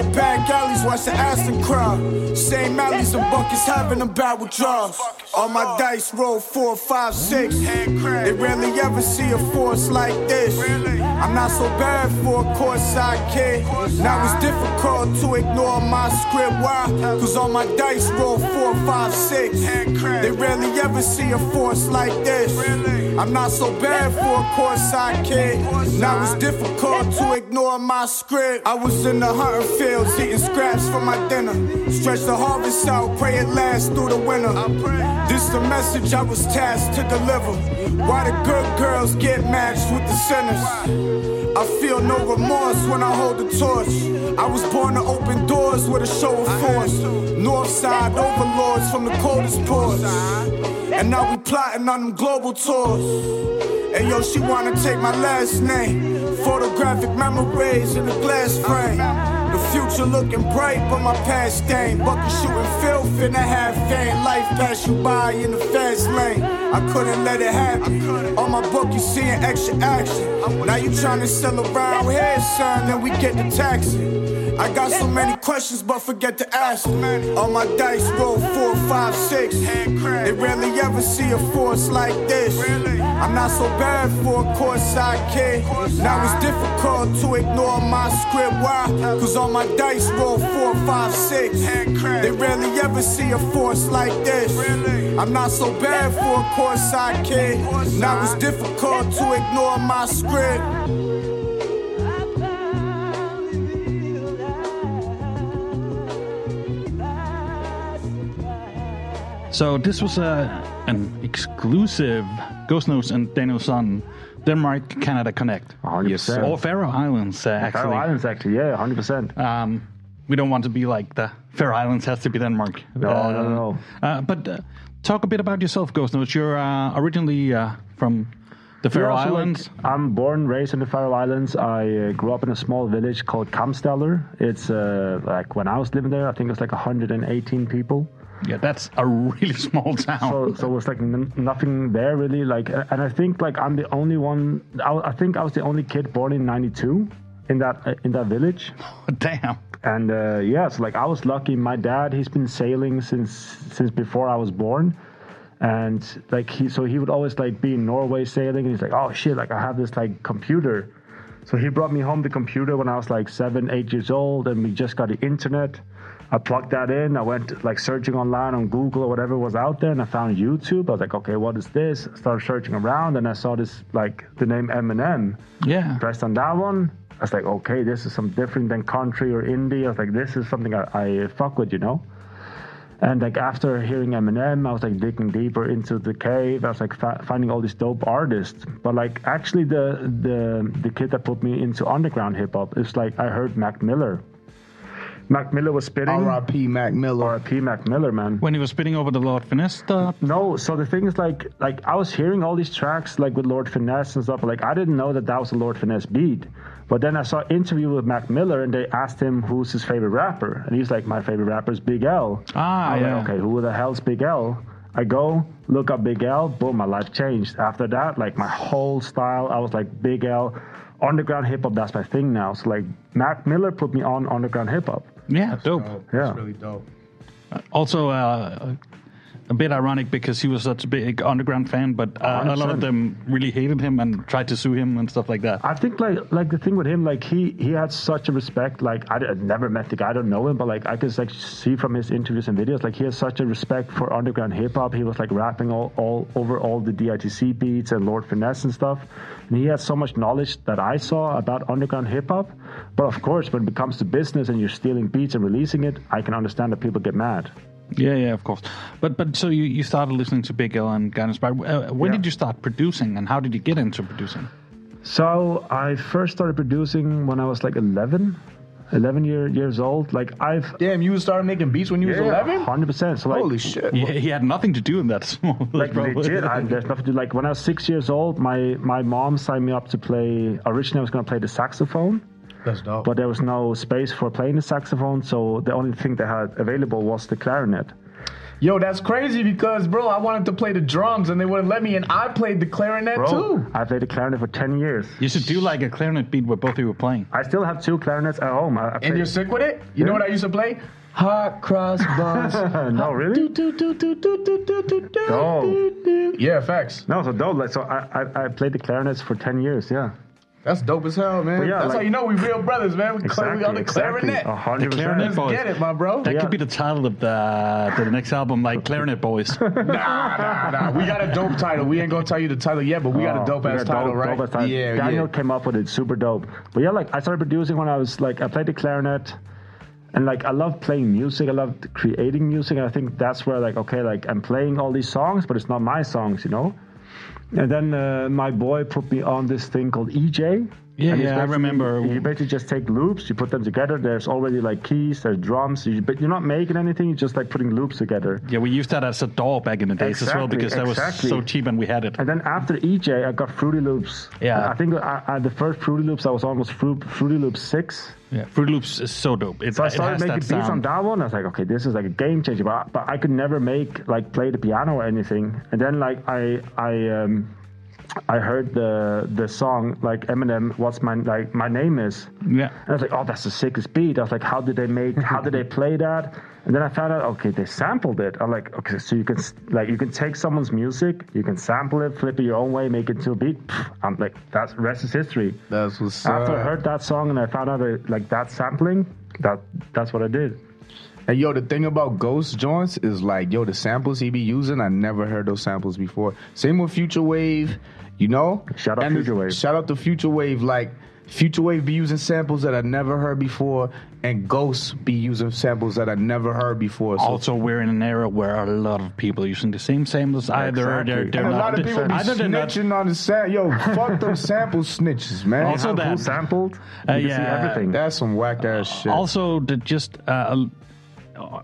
S4: The back alleys, watch the Aston crowd. Same alleys and buckets having a bad withdrawals. All my dice roll four, five, six. They rarely ever see a force like this. I'm not so bad for a courtside kid. Now it's difficult to ignore my script. Why? Cause all my dice roll four, five, six. They rarely ever see a force like this. I'm not so bad for a courtside kid. Now it's difficult to ignore my script. I was in the hunting fields eating scraps for my dinner. Stretch the harvest out, pray it lasts through the winter. This the message I was tasked to deliver. Why the good girls get matched with the sinners. I feel no remorse when I hold the torch. I was born to open doors with a show of force. Northside overlords from the coldest ports. And now we plotting on them global tours. And yo, she wanna take my last name. Photographic memories in a glass frame. The future looking bright, but my past stained. Bucket shooting filth in a half vein. Life pass you by in the fast lane. I couldn't let it happen. On my book, you seeing extra action. Now you trying to sell around here, son, then we get the taxi. I got so many questions, but forget to ask. On my dice roll four, five, six. They rarely ever see a force like this. I'm not so bad for a course I kid. Now it's difficult to ignore my script. Why? Cause on my dice roll four, five, six. They rarely ever see a force like this. I'm not so bad for a course kid. Now it's difficult to ignore my script.
S5: So this was a an exclusive Ghost Notes and Daniel Son Denmark Canada Connect.
S7: 100%.
S5: Or Faroe Islands, uh, actually.
S7: Faroe Islands, actually, yeah, 100%.
S5: Um, we don't want to be like the Faroe Islands has to be Denmark.
S7: No,
S5: Uh,
S7: no, no.
S5: Uh, but uh, talk a bit about yourself, Ghost Notes. You're uh, originally uh, from the Faroe
S7: Yeah, so, like,
S5: Islands.
S7: I'm born, raised in the Faroe Islands. I uh, grew up in a small village called Kamstaller. It's uh, like when I was living there, I think it was like 118 people.
S5: Yeah, that's a really small town.
S7: So, so it was like n- nothing there really. Like, and I think like I'm the only one. I, I think I was the only kid born in '92 in that uh, in that village.
S5: Damn.
S7: And uh, yeah, so like I was lucky. My dad, he's been sailing since since before I was born, and like he, so he would always like be in Norway sailing, and he's like, oh shit, like I have this like computer. So he brought me home the computer when I was like seven, eight years old, and we just got the internet. I plugged that in. I went like searching online on Google or whatever was out there, and I found YouTube. I was like, okay, what is this? Started searching around, and I saw this like the name Eminem
S5: Yeah.
S7: pressed on that one. I was like, okay, this is some different than country or indie. I was like, this is something I, I fuck with, you know. And like after hearing Eminem, I was like digging deeper into the cave. I was like fa- finding all these dope artists. But like actually, the the the kid that put me into underground hip hop is like I heard Mac Miller. Mac Miller was spitting.
S6: R.I.P. Mac Miller.
S7: R.I.P. Mac Miller, man.
S5: When he was spitting over the Lord Finesse stuff.
S7: No, so the thing is like like I was hearing all these tracks like with Lord Finesse and stuff. Like I didn't know that that was a Lord Finesse beat. But then I saw an interview with Mac Miller and they asked him who's his favorite rapper, and he's like, my favorite rapper is Big L.
S5: Ah,
S7: I'm
S5: yeah.
S7: Like, okay, who the hell's Big L? I go look up Big L. Boom, my life changed. After that, like my whole style, I was like Big L. Underground hip hop, that's my thing now. So like Mac Miller put me on underground hip hop.
S5: Yeah, dope.
S7: Yeah.
S6: That's really dope.
S5: Also, uh, a bit ironic because he was such a big underground fan, but uh, a lot of them really hated him and tried to sue him and stuff like that.
S7: I think like like the thing with him, like he he had such a respect. Like I, never met the guy, I don't know him, but like I could like see from his interviews and videos, like he has such a respect for underground hip hop. He was like rapping all, all over all the DITC beats and Lord Finesse and stuff, and he has so much knowledge that I saw about underground hip hop. But of course, when it comes to business and you're stealing beats and releasing it, I can understand that people get mad.
S5: Yeah, yeah, of course. But but so you, you started listening to Big L and got inspired. Uh, when
S7: Yeah.
S5: did you start producing, and how did you get into producing?
S7: So I first started producing when I was like 11, 11 year, years old. Like I've
S6: Damn, you started making beats when you was 11?
S7: hundred percent. So like,
S6: Holy shit.
S5: He, he had nothing to do in that small.
S7: like
S5: probably.
S7: legit. I, there's nothing to do. like. When I was six years old, my my mom signed me up to play. Originally, I was going to play the saxophone,
S6: That's dope.
S7: but there was no space for playing the saxophone, so the only thing they had available was the clarinet.
S6: Yo, that's crazy because, bro, I wanted to play the drums and they wouldn't let me, and I played the clarinet
S7: Bro,
S6: too.
S7: I played the clarinet for ten years.
S5: You should do like a clarinet beat where both of you were playing.
S7: I still have two clarinets at home. I, I
S6: And you're sick with it? You know what I used to play? Hot cross buns.
S7: no, really? Dope.
S6: Yeah, facts.
S7: No, so dope. Like, so I, I I played the clarinets for ten years. Yeah.
S6: That's dope as hell, man.
S7: Yeah,
S6: That's
S7: like-
S6: how you know we real brothers, man. We, cla- we on the
S7: Exactly,
S6: clarinet.
S7: A hundred
S5: The clarinet boys.
S6: get it, my bro.
S5: That
S7: Yeah.
S5: could be the title of the, the next album, like Clarinet Boys.
S6: Nah, nah, nah. We got a dope title. We ain't gonna tell you the title yet, but we got a
S7: Oh,
S6: dope
S7: we
S6: ass title,
S7: dope-
S6: right?
S7: dope title.
S6: Yeah,
S7: Daniel
S6: yeah.
S7: came up with it, super dope. But yeah, like I started producing when I was like I played the clarinet, and like I love playing music. I love creating music. And I think that's where like okay, like I'm playing all these songs, but it's not my songs, you know. And then uh, my boy put me on this thing called eJay.
S5: Yeah, yeah, I remember.
S7: You basically just take loops, you put them together. There's already like keys, there's drums, you, but you're not making anything. You're just like putting loops together.
S5: Yeah, we used that as a DAW back in the days as well because that was so cheap and we had it.
S7: And then after eJay, I got Fruity Loops.
S5: Yeah.
S7: I think I, I, the first Fruity Loops I was almost Fru- Fruity Loops six.
S5: Yeah, Fruit Loops is so dope. It,
S7: So I started making beats on that one. I was like, okay, this is like a game changer. But but I could never make like play the piano or anything. And then like I I um I heard the the song like Eminem, what's my like my name is.
S5: Yeah.
S7: And I was like, oh, that's the sickest beat. I was like, how did they make? How did they play that? And then I found out, okay, they sampled it. I'm like, okay, so you can like you can take someone's music, you can sample it, flip it your own way, make it into a beat. Pff, I'm like, that's rest is history.
S6: That's what's
S7: After I heard that song and I found out that, like that sampling, that that's what I did.
S6: And yo, the thing about Ghost joints is like, yo, the samples he be using, I never heard those samples before. Same with Future Wave, you know.
S7: Shout out
S6: And
S7: Future Wave.
S6: Shout out to Future Wave. Like Future Wave be using samples that I never heard before, and Ghost be using samples that I never heard before. So
S5: Also, we're in an era where a lot of people are using the same samples. Either
S7: Exactly.
S5: they're, they're
S6: and a
S5: not,
S6: lot of people be
S5: either they're not
S6: snitching on the sam. Yo, fuck them sample snitches, man.
S5: Also
S7: How
S5: that-
S7: cool sampled.
S5: Uh,
S7: you can see
S5: yeah,
S7: everything.
S6: That's some whack ass shit.
S5: Also, the just uh, uh, uh,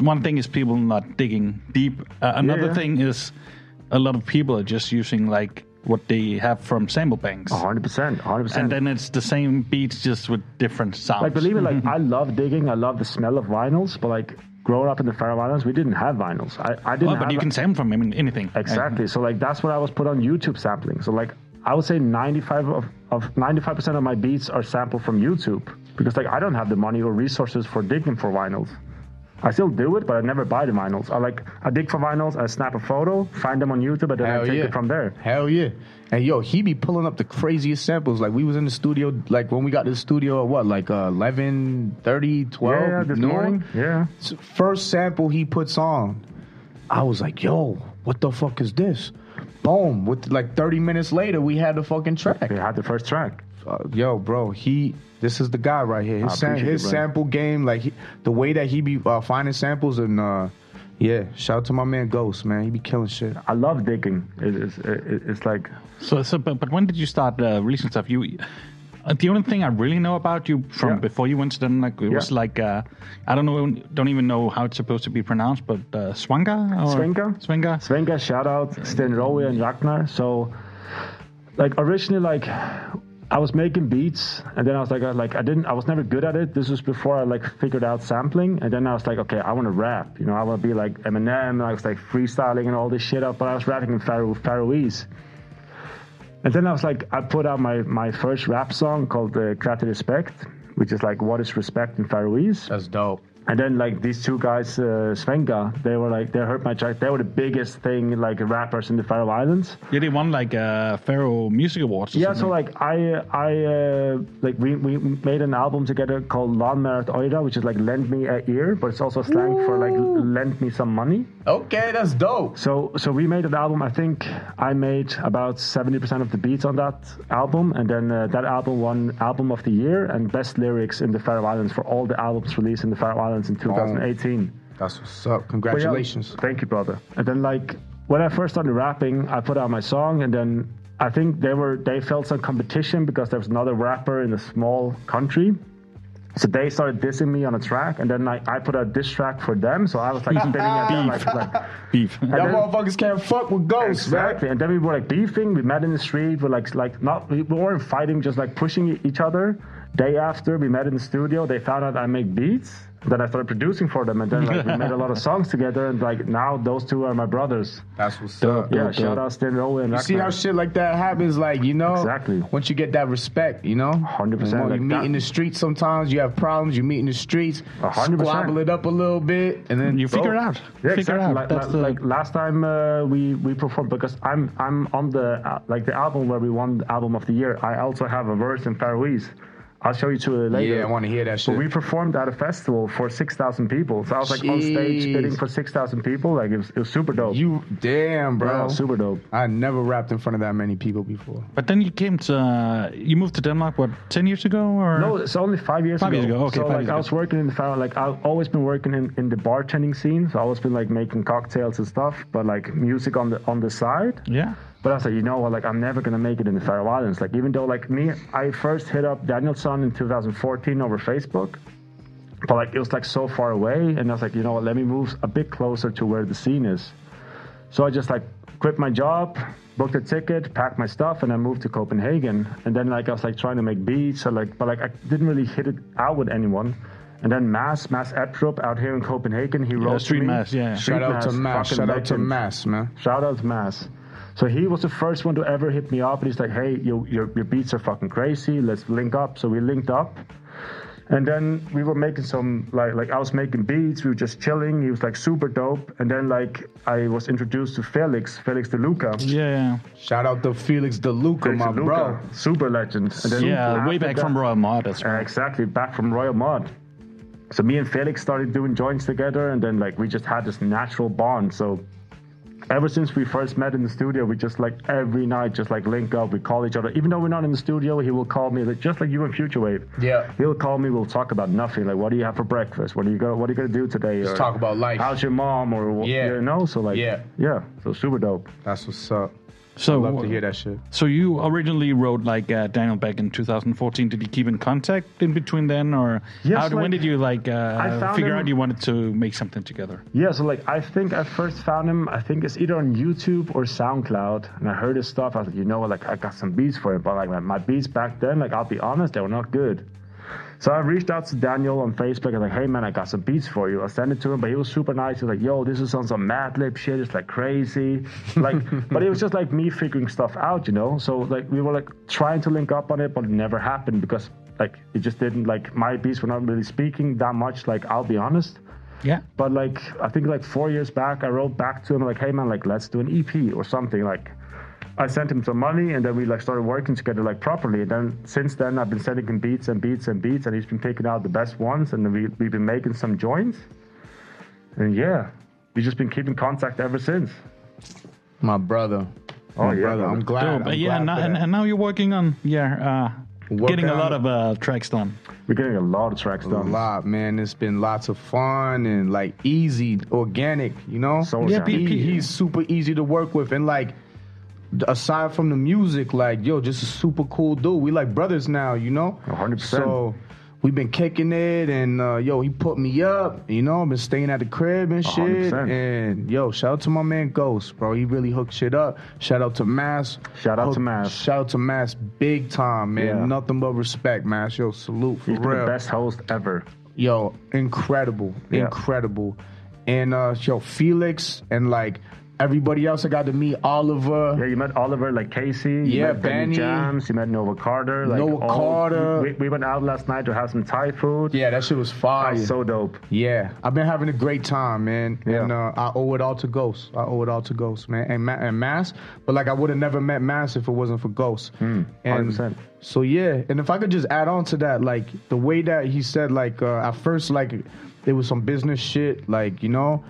S5: one thing is people not digging deep. Uh, another
S7: yeah.
S5: thing is a lot of people are just using like what they have from sample banks,
S7: 100%, 100%.
S5: and then it's the same beats just with different sounds.
S7: like believe it, like I love digging. I love the smell of vinyls, but like growing up in the Faroe Islands, we didn't have vinyls. I, I didn't oh,
S5: Well,
S7: have
S5: but you can sample from any- anything.
S7: Exactly. Mm-hmm. So like that's what I was put on YouTube sampling. So like I would say 95 of, of 95% of my beats are sampled from YouTube because like I don't have the money or resources for digging for vinyls. I still do it, but I never buy the vinyls. I like I dig for vinyls, I snap a photo, find them on YouTube, and then
S6: Hell
S7: I take
S6: yeah.
S7: it from there.
S6: Hell yeah. And yo, he be pulling up the craziest samples. Like we was in the studio, like when we got to the studio at what, like uh, 11, 30, 12
S7: yeah, this
S6: noon?
S7: morning. Yeah.
S6: First sample he puts on, I was like, yo, what the fuck is this? Boom. With like 30 minutes later, we had the fucking track.
S7: We had the first track.
S6: Uh, yo, bro, he. This is the guy right here. His, sam- his
S7: it,
S6: sample game, like he, the way that he be uh, finding samples and uh, yeah. Shout out to my man Ghost, man. He be killing shit.
S7: I love digging. It, it's, it, it's like
S5: So, so but, but when did you start uh, releasing stuff? You, uh, the only thing I really know about you from
S7: Yeah.
S5: before you went to Denmark it was like uh, I don't know, don't even know how it's supposed to be pronounced, but uh, Swanga or
S7: Svenga?
S5: Svenga.
S7: Svenga, shout out Sten Rowe and Ragnar. So, like originally, like I was making beats, and then I was like, I, like I didn't, I was never good at it. This was before I like figured out sampling, and then I was like, okay, I want to rap. You know, I want to be like Eminem. I was like freestyling and all this shit up, but I was rapping in Faro- Faroese. And then I was like, I put out my my first rap song called uh, Krati Respect, which is like what is respect in Faroese.
S6: That's dope.
S7: And then like these two guys, uh, Svenga, they were like they heard my track. They were the biggest thing like rappers in the Faroe Islands.
S5: Yeah, they won like uh, Faroe Music Awards. Or
S7: Yeah, so like I I uh, like we, we made an album together called Landmerit Oira, which is like lend me a ear, but it's also slang for like lend me some money.
S6: Okay, that's dope.
S7: So so we made an album. I think I made about seventy percent of the beats on that album, and then uh, that album won album of the year and best lyrics in the Faroe Islands for all the albums released in the Faroe Islands in 2018.
S6: That's what's up.
S7: But yeah,
S6: Congratulations.
S7: thank you, brother. And then like when I first started rapping, I put out my song, and then I think they were they felt some competition because there was another rapper in a small country. So they started dissing me on a track, and then like I put a diss track for them. So I was like spinning at them like, like
S5: beef.
S6: Y'all motherfuckers can't fuck with ghosts,
S7: Exactly,
S6: man.
S7: and then we were like beefing. We met in the street. We're like, like not we weren't fighting, just like pushing each other. Day after we met in the studio, they found out I make beats. Then I started producing for them, and then like we made a lot of songs together. And like now, those two are my brothers.
S6: That's what's
S5: Dope,
S6: up.
S7: Yeah,
S5: dope,
S7: shout
S5: dope.
S7: out Stin Rowe and
S6: You see how shit like that happens, like you know,
S7: Exactly.
S6: Once you get that respect, you know,
S7: 100%,
S6: When
S7: like
S6: you meet
S7: that-
S6: in the streets, sometimes you have problems. You meet in the streets,
S7: 100%.
S6: squabble it up a little bit, and then
S5: You figure it out.
S7: Yeah,
S5: figure
S7: exactly.
S5: out.
S7: Like,
S5: That's
S7: like,
S5: the,
S7: like last time uh, we we performed because I'm I'm on the uh, like the album where we won the album of the year. I also have a verse in Faroese. I'll show you to it later.
S6: yeah, I want to hear that
S7: But
S6: shit.
S7: we performed at a festival for six thousand people. So I was like on stage
S6: Jeez.
S7: spitting for six thousand people. Like it was, it was super dope.
S6: you damn, bro.
S7: Yeah, super dope.
S6: I never rapped in front of that many people before.
S5: but then you came to uh, you moved to Denmark what ten years ago or
S7: No, it's only five years
S5: Five
S7: ago.
S5: years ago, okay,
S7: So
S5: five
S7: like
S5: years
S7: I was
S5: ago.
S7: working in the Faroe, like I've always been working in, in the bartending scene. So I've always been like making cocktails and stuff, but like music on the on the side.
S5: yeah.
S7: But I said, you know what, like I'm never gonna make it in the Faroe Islands. Like even though like me, I first hit up Daniel Son in 2014 over Facebook, but like it was like so far away, and I was like, you know what, let me move a bit closer to where the scene is. So I just like quit my job, booked a ticket, packed my stuff, and I moved to Copenhagen. And then like I was like trying to make beats, so like but like I didn't really hit it out with anyone. And then Mass, Mass Eptrup out here in Copenhagen, he wrote to
S5: Street
S7: me.
S5: Mass, yeah.
S7: Street
S6: Shout out to Mass.
S7: fucking
S6: Shout out to. Mass, man.
S7: Shout out to Mass. So he was the first one to ever hit me up, and he's like, "Hey, your your, your beats are fucking crazy. Let's link up." So we linked up, and then we were making some like like I was making beats. We were just chilling. He was like super dope, and then like I was introduced to Felix, Felix De Luca.
S5: Yeah,
S6: Shout out to Felix DeLuca,
S7: Felix
S6: my
S7: De Luca,
S6: bro.
S7: super legend. And then
S5: yeah, way back
S7: that-
S5: from Royal Mod as
S7: uh, exactly, back from Royal Mud. So me and Felix started doing joints together, and then like we just had this natural bond. So ever since we first met in the studio, we just like every night just like link up. We call each other, even though we're not in the studio. He will call me, like, just like you and Future Wave.
S6: Yeah.
S7: He'll call me. We'll talk about nothing. Like, what do you have for breakfast? What are you gonna What are you gonna do today?
S6: Just
S7: Or,
S6: talk about life.
S7: How's your mom? Or what-
S6: Yeah.
S7: you know. So like,
S6: Yeah.
S7: yeah. So super dope.
S6: That's what's up.
S5: So
S6: Love to hear that shit.
S5: So you originally wrote like uh, Daniel back in 2014. Did you keep in contact in between then, or
S7: Yes,
S5: how, when did you like uh, figure
S7: him-
S5: out you wanted to make something together?
S7: Yeah, so like I think I first found him. I think it's either on YouTube or SoundCloud, and I heard his stuff. I was like, you know what, like I got some beats for him, but like my, my beats back then, like I'll be honest, they were not good. So I reached out to Daniel on Facebook and like, hey man, I got some beats for you. I sent it to him, but he was super nice. He was like, yo, this is on some Madlib shit. It's like crazy, like, but it was just like me figuring stuff out, you know. So like we were like trying to link up on it, but it never happened because like it just didn't like my beats were not really speaking that much. Like I'll be honest.
S5: Yeah.
S7: But like I think like four years back, I wrote back to him like, "Hey man, like let's do an EP or something." Like I sent him some money, and then we like started working together like properly. And then since then, I've been sending him beats and beats and beats, and he's been picking out the best ones, and then we we've been making some joints. And yeah, we've just been keeping contact ever since.
S6: My brother.
S7: Oh,
S6: My
S7: yeah,
S6: brother.
S7: brother.
S6: I'm glad.
S5: Dope.
S6: I'm
S5: Uh, yeah,
S6: glad
S5: now, and, and now you're working on yeah, uh,
S6: Working
S5: getting a lot of uh, tracks done.
S7: We're getting a lot of tracks done.
S6: a lot, man. It's been lots of fun and like easy, organic, you know?
S7: So
S5: Yeah,
S7: organic.
S6: He, he's super easy to work with and like aside from the music, like yo, just a super cool dude. We like brothers now, you know?
S7: 100%.
S6: So we've been kicking it and uh, yo, he put me up, you know, I've been staying at the crib and shit.
S7: 100%.
S6: And yo, shout out to my man Ghost, bro. He really hooked shit up. Shout out to Mass.
S7: Shout out to Mass.
S6: Shout out to Mass big time, man.
S7: Yeah.
S6: Nothing but respect, Mass. Yo, salute for
S7: He's been
S6: real
S7: the best host ever.
S6: yo, incredible,
S7: Yeah.
S6: incredible. And uh yo, Felix and like everybody else I got to meet, Oliver.
S7: Yeah, you met Oliver, like Casey. You
S6: Yeah,
S7: met Benny. Jams. You met Nova Carter. Like
S6: Nova
S7: all-
S6: Carter.
S7: We, we went out last night to have some Thai food.
S6: Yeah, that shit was fire.
S7: was so dope.
S6: yeah, I've been having a great time, man.
S7: Yeah.
S6: And uh, I owe it all to Ghost. I owe it all to Ghost, man. And, Ma- and Mass, but like I would have never met Mass if it wasn't for Ghost. and
S7: 100%.
S6: so yeah, and if I could just add on to that, like the way that he said, like uh, at first, like there was some business shit, like you know,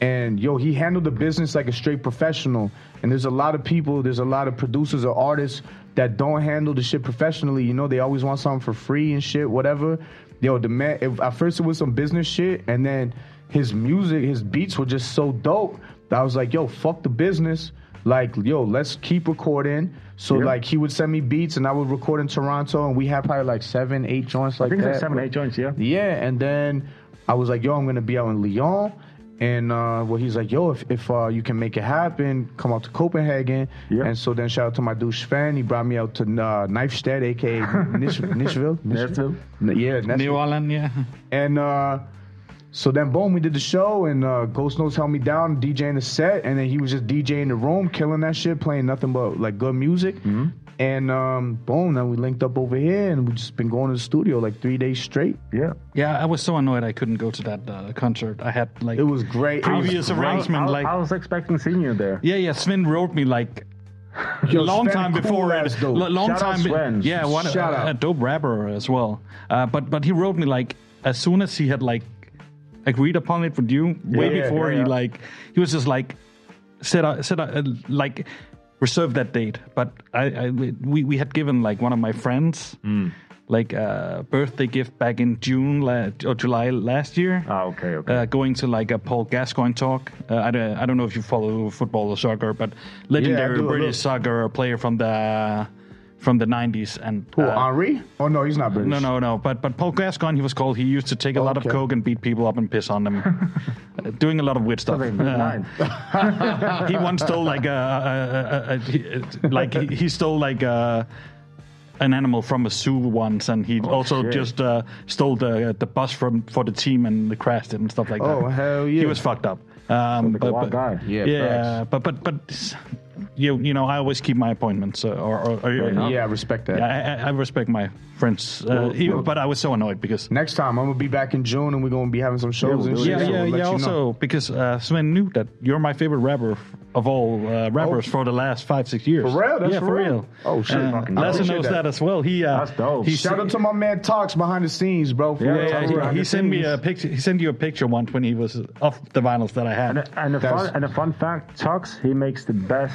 S6: and yo, he handled the business like a straight professional. And there's a lot of people, there's a lot of producers or artists that don't handle the shit professionally. You know, they always want something for free and shit, whatever. Yo, the man, if, at first it was some business shit, and then his music, his beats were just so dope that I was like, yo, fuck the business. Like, yo, let's keep recording. So, like, he would send me beats, and I would record in Toronto, and we had probably like seven, eight joints like
S7: I think
S6: that.
S7: like seven, eight joints, yeah.
S6: Yeah, and then I was like, yo, I'm gonna be out in Lyon. And uh, well, he's like, yo, if, if uh, you can make it happen, come out to Copenhagen.
S7: Yeah.
S6: And so then shout out to my dude Sven. He brought me out to uh, Knifestead, aka Nish- Nishville.
S7: Nashville.
S6: Yeah, Nashville.
S5: New Orleans, yeah.
S6: And uh, so then, boom, we did the show, and uh, Ghost Notes held me down, DJing the set, and then he was just DJing the room, killing that shit, playing nothing but like good music.
S7: Mm-hmm.
S6: And um, boom, then we linked up over here, and we just been going to the studio like three days straight.
S7: Yeah.
S5: Yeah, I was so annoyed I couldn't go to that uh, concert. I had like
S6: It was great. It was
S5: previous
S6: great.
S5: arrangement.
S7: I,
S5: like
S7: I was expecting seeing you there.
S5: yeah, yeah. Sven wrote me like
S6: Yo,
S5: a long
S6: Sven,
S5: time
S6: cool
S5: before
S6: ass
S5: it.
S6: dude.
S5: Long
S7: Shout
S5: time. be-
S7: Sven.
S5: Yeah, one
S6: Shout
S5: a,
S6: out.
S5: a dope rapper as well. Uh, but but he wrote me like as soon as he had like agreed upon it with you, way
S6: Yeah,
S5: before
S6: yeah,
S5: he like he was just like said uh, said uh, like reserve that date. But I, I we we had given like one of my friends like a birthday gift back in June la- or July last year.
S7: Ah, okay, okay.
S5: Uh, going to like a Paul Gascoigne talk. Uh, I, don't, I don't know if you follow football or soccer, but legendary
S6: a
S5: British soccer player from the from the 90s and
S6: Who,
S5: uh,
S6: Henri? Oh, no, he's not British.
S5: no, no, no. But but Paul Gascoigne, he was called. He used to take a lot of coke and beat people up and piss on them, uh, doing a lot of weird stuff. Uh, he once stole like a, a, a, a, a like he, he stole like a, an animal from a zoo once, and he also
S7: Oh, shit.
S5: just uh, stole the the bus from for the team and crashed it and stuff like that.
S6: Oh, hell yeah.
S5: He was fucked up. Um,
S7: Like a wild guy.
S6: Yeah,
S5: yeah,
S6: facts.
S5: but but but you you know I always keep my appointments, uh, or, or, or
S6: Yeah, I respect that.
S5: yeah, I, I respect my friends, uh, even, but I was so annoyed because
S6: Next time, I'm going to be back in June and we're going to be having some shows
S7: we'll
S6: and
S7: do
S5: yeah,
S6: so
S5: yeah,
S6: we'll
S5: yeah. Also,
S6: know.
S5: because uh, Sven knew that you're my favorite rapper of all uh, rappers
S6: Oh.
S5: for the last five, six years.
S6: For real? That's
S5: yeah,
S6: for
S5: for
S6: real?
S5: real.
S6: Oh, shit.
S5: Uh,
S6: Fucking
S5: knows
S6: that.
S5: that. as well. He uh,
S7: That's dope.
S5: He
S6: Shout out to my man Talks behind the scenes, bro. For
S7: Yeah,
S6: real.
S5: yeah, he- he, sent me a picture. He sent you a picture once when he was off the vinyls that I had.
S7: And, and, a fun, and a fun fact, Talks he makes the best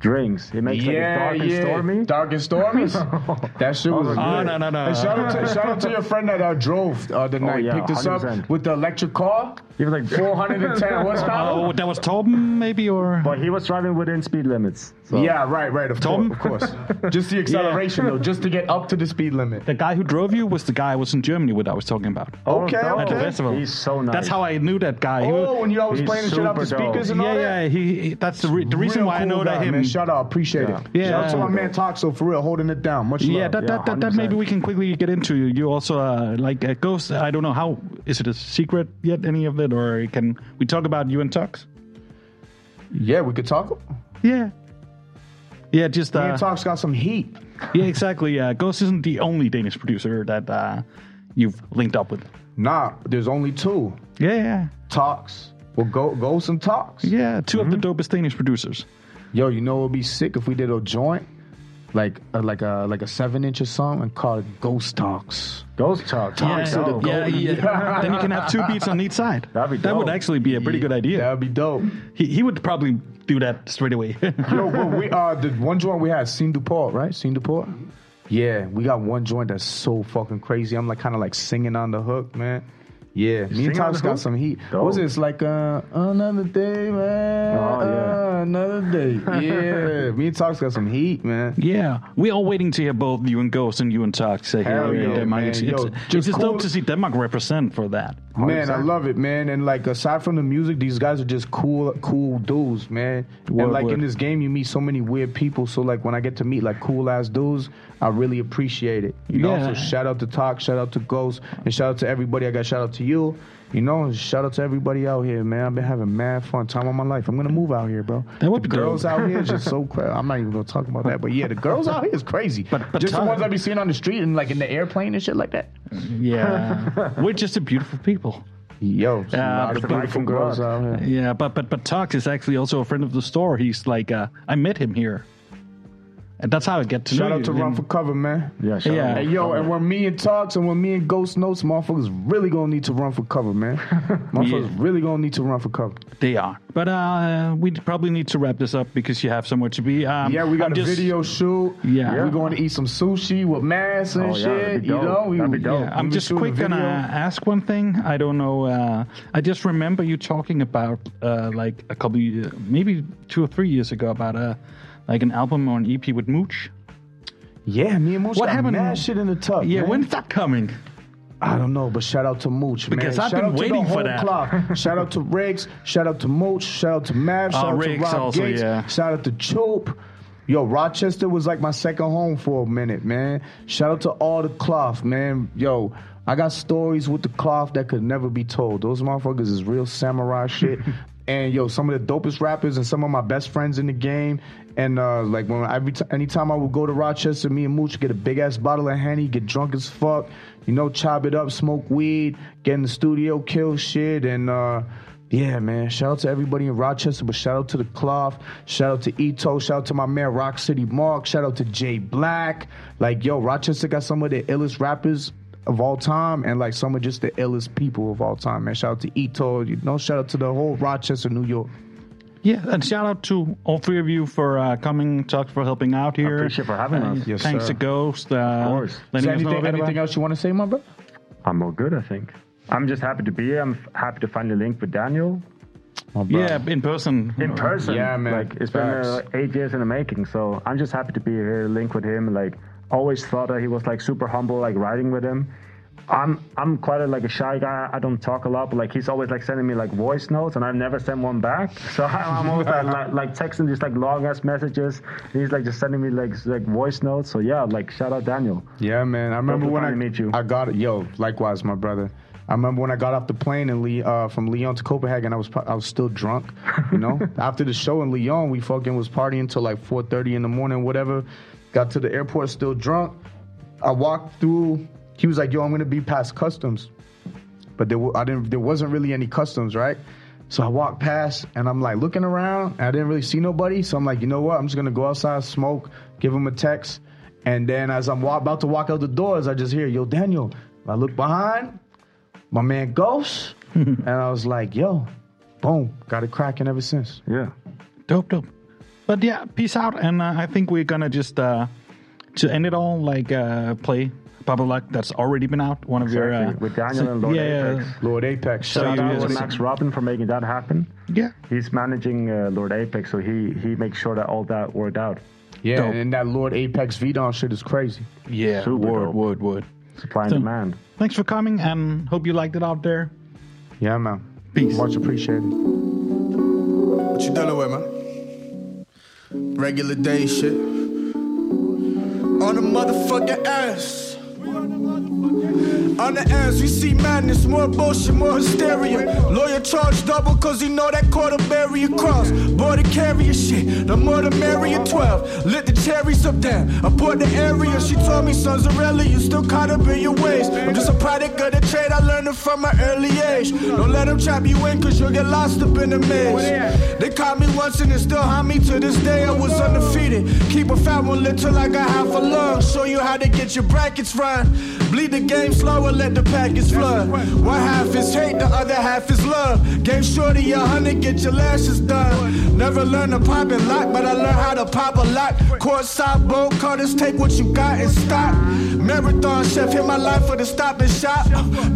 S7: drinks. He makes like a
S6: Yeah,
S7: and
S6: yeah.
S7: stormy.
S6: Dark and stormy. that shit was
S7: Oh,
S6: good.
S5: no, no, no.
S6: And shout out to shout out to your friend that uh, drove uh, the night,
S7: yeah,
S6: picked us up
S7: 100%.
S6: with the electric car,
S7: He was like
S6: 410 horsepower.
S5: Oh, that was Torben, maybe, or
S7: But he was driving within speed limits. So.
S6: Yeah, right, right. Of
S5: Tom?
S6: course, of course. Just the acceleration though, just to get up to the speed limit.
S5: the guy who drove you was the guy I was in Germany with. I was talking about
S7: Oh,
S6: Okay,
S7: dope.
S5: at the
S6: okay.
S5: festival.
S7: He's so nice.
S5: That's how I knew that guy. He was-
S6: Oh, when you always playing the shit out the
S7: super dope.
S6: speakers and all
S5: yeah,
S6: that.
S5: yeah. He, he- that's the, re- the reason
S6: Real
S5: why I know
S6: guy,
S5: that him.
S6: Man. Shout out, appreciate it.
S5: Yeah.
S6: Shout out to my
S5: Yeah.
S6: man Toxo for real, holding it down. Much
S5: Yeah,
S6: love.
S5: that, that, that, that maybe we can quickly get into. You also uh, like uh, Ghost. I don't know how is it a secret yet? Any of it, or can we talk about you and Tux?
S6: yeah, we could talk.
S5: Yeah, yeah. Just uh,
S6: and Tox got some heat.
S5: yeah, exactly. Uh, Ghost isn't the only Danish producer that uh, you've linked up with.
S6: Nah, there's only two.
S5: Yeah, yeah,
S6: Talks. Well, go go some talks.
S5: yeah. 2 of the dopest Danish producers.
S6: Yo, you know it would be sick if we did a joint, like uh, like a like a seven inch or something, and call it Ghost Talks.
S7: Ghost Talk.
S5: Yeah,
S6: to the
S5: yeah, yeah. then you can have two beats on each side.
S7: That'd be dope.
S5: That would actually be a pretty good idea.
S6: That'd be dope.
S5: He, he would probably do that straight away.
S6: Yo, but we uh the one joint we had, Scene Duport, right? Scene Duport. Yeah, we got one joint that's so fucking crazy. I'm like kind of like singing on the hook, man. Yeah, me and
S7: singing on
S6: got some heat.
S7: Dope.
S6: What was this like uh, another day, man.
S7: Oh, yeah.
S6: Uh, another day. Yeah, me and Tox got some heat, man.
S5: Yeah, we're all waiting to hear both you and Ghost and you and Talk say
S6: Hell
S5: here
S6: yeah,
S5: Denmark.
S6: man.
S5: It's,
S6: Yo,
S5: it's,
S6: just
S5: it's just
S6: cool.
S5: dope to see Denmark represent for that.
S6: Man, I love it, man. And like aside from the music, these guys are just cool, cool dudes, man.
S5: Word,
S6: and like
S5: word.
S6: in this game, you meet so many weird people. So like when I get to meet like cool ass dudes, I really appreciate it. You know.
S5: Yeah.
S6: So shout out to Talk, shout out to Ghost, and shout out to everybody. I got shout out to you. You know, shout out to everybody out here, man. I've been having mad fun time of my life. I'm gonna move out here, bro.
S5: That would
S6: the
S5: be
S6: girls
S5: dope.
S6: out here is just so crazy. I'm not even gonna talk about that, but yeah, the girls out here is crazy.
S5: But- but
S6: just the ones I be seeing on the street and like in the airplane and shit like that.
S5: Yeah, we're just a beautiful people.
S6: Yo, some
S5: Yeah,
S6: lot of
S5: but-
S6: beautiful girls out here.
S5: Yeah, but but but Talk is actually also a friend of the store. He's like, uh, I met him here, and that's how I get to
S6: Shout
S5: know
S6: out
S5: you.
S6: to Run for Cover, man.
S7: Yeah, shout
S5: Yeah.
S7: out.
S6: Hey, yo, and when me and Talks and when me and Ghost Notes, motherfuckers really gonna need to run for cover, man. Motherfuckers
S5: Yeah.
S6: really gonna need to run for cover.
S5: They are, but uh, we probably need to wrap this up because you have somewhere to be. Um,
S6: Yeah, we got
S5: I'm
S6: a
S5: just-
S6: video shoot.
S5: Yeah.
S6: We're going to eat some sushi with masks and
S7: Oh, yeah, that'd
S6: shit.
S7: be
S6: You know, we,
S7: That'd be dope.
S5: Yeah, I'm just quick gonna ask one thing. I don't know. Uh, I just remember you talking about uh, like a couple, uh, maybe two or three years ago about uh, like an album or an EP with Mooch.
S6: Yeah, me and Mooch
S5: What
S6: got
S5: happened-
S6: mad shit in the tub.
S5: Yeah,
S6: man.
S5: when's that coming?
S6: I don't know, but shout out to Mooch,
S5: Because
S6: man.
S5: I've
S6: shout
S5: been
S6: out to
S5: waiting for that.
S6: Clock. shout out to Riggs. Shout out to Mooch. Shout out to Mav. Shout
S5: Oh,
S6: out
S5: Riggs
S6: to Rob
S5: also,
S6: Gates.
S5: yeah.
S6: Shout out to Chope. Yo, Rochester was like my second home for a minute, man. Shout out to all the cloth, man. Yo, I got stories with the cloth that could never be told. Those motherfuckers is real samurai shit. And yo, some of the dopest rappers and some of my best friends in the game. And uh, like when every t- anytime I would go to Rochester, me and Mooch get a big ass bottle of Henny, get drunk as fuck, you know, chop it up, smoke weed, get in the studio, kill shit, and uh, yeah, man. Shout out to everybody in Rochester, but shout out to the Cloth. Shout out to Eto. Shout out to my man Rock City Mark. Shout out to Jay Black. Like, yo, Rochester got some of the illest rappers of all time and like some of just the illest people of all time, man. Shout out to Eto, you know, shout out to the whole Rochester, New York.
S5: Yeah, and shout out to all three of you for uh, coming, talk for helping out here.
S7: appreciate for having us.
S6: Yes,
S5: Thanks
S6: sir.
S5: to Ghost. Uh, of
S7: course.
S6: Is there
S5: us
S6: anything, anything else you want to say, my brother?
S7: I'm all good, I think. I'm just happy to be here. I'm f- happy to finally link with Daniel
S6: My.
S5: Yeah, in person.
S7: in person.
S6: Yeah, man.
S7: Like it's been uh, eight years in the making, so I'm just happy to be here, link with him. Like always thought that he was like super humble, like riding with him. I'm I'm quite a, like a shy guy. I don't talk a lot, but like he's always like sending me like voice notes, and I've never sent one back. So I'm always like, like, like texting these like long ass messages. And he's like just sending me like like voice notes. So yeah, like shout out Daniel.
S6: Yeah, man. I remember when I
S7: meet you.
S6: I got it. Yo, likewise, my brother. I remember when I got off the plane in Le- uh, from Lyon to Copenhagen. I was I was still drunk, you know. After the show in Lyon, we fucking was partying till like 4:30 in the morning, whatever. Got to the airport still drunk. I walked through. He was like, "Yo, I'm gonna be past customs," but there wa- I didn't. There wasn't really any customs, right? So I walked past and I'm like looking around. And I didn't really see nobody, so I'm like, you know what? I'm just gonna go outside, smoke, give him a text, and then as I'm wa- about to walk out the doors, I just hear, "Yo, Daniel." I look behind, my man Ghost, and I was like, "Yo, boom, got it cracking ever since."
S7: Yeah.
S5: Dope, dope. But yeah, peace out. And uh, I think we're gonna just uh, to end it all, like uh, play Bubble Luck that's already been out. One of your uh,
S7: With Daniel and Lord
S5: yeah,
S7: Apex.
S6: Lord Apex,
S5: So
S6: shout
S7: Shout out
S6: out
S7: to
S5: just-
S7: Max Robin for making that happen.
S5: yeah.
S7: He's managing uh, Lord Apex, so he he makes sure that all that worked out.
S6: yeah,
S5: Dope.
S6: and that Lord Apex V-Don shit is crazy.
S5: Yeah,
S7: Super
S5: word,
S7: dope.
S5: word, word.
S7: Supply and
S5: So-
S7: demand.
S5: Thanks for coming, and hope you liked it out there.
S6: Yeah, man.
S5: Peace.
S6: Much appreciated.
S4: What you dealing with, man? Regular day shit. On the motherfucking ass. On the ass, we see madness, more bullshit, more hysteria. Lawyer charged double cause he know that quarter barrier cross. Border carrier shit, the more the merrier 12. Lit the cherries up there, aboard the area. She told me, sons of Rella, you still caught up in your ways. I'm just a product of the trade, I learned it from an early age. Don't let them trap you in cause you'll get lost up in the maze. They caught me once and they still haunt me to this day. I was undefeated. Keep a fat one lit till I got half a lung. Show you how to get your brackets right. Bleed the game slower, let the package flood. One half is hate, the other half is love. Game shorty, a hundred, get your lashes done. Never learn to pop and lock, but I learned how to pop a lock. Courtside boat cutters, take what you got and stop. Marathon chef, hit my life for the stop and shop.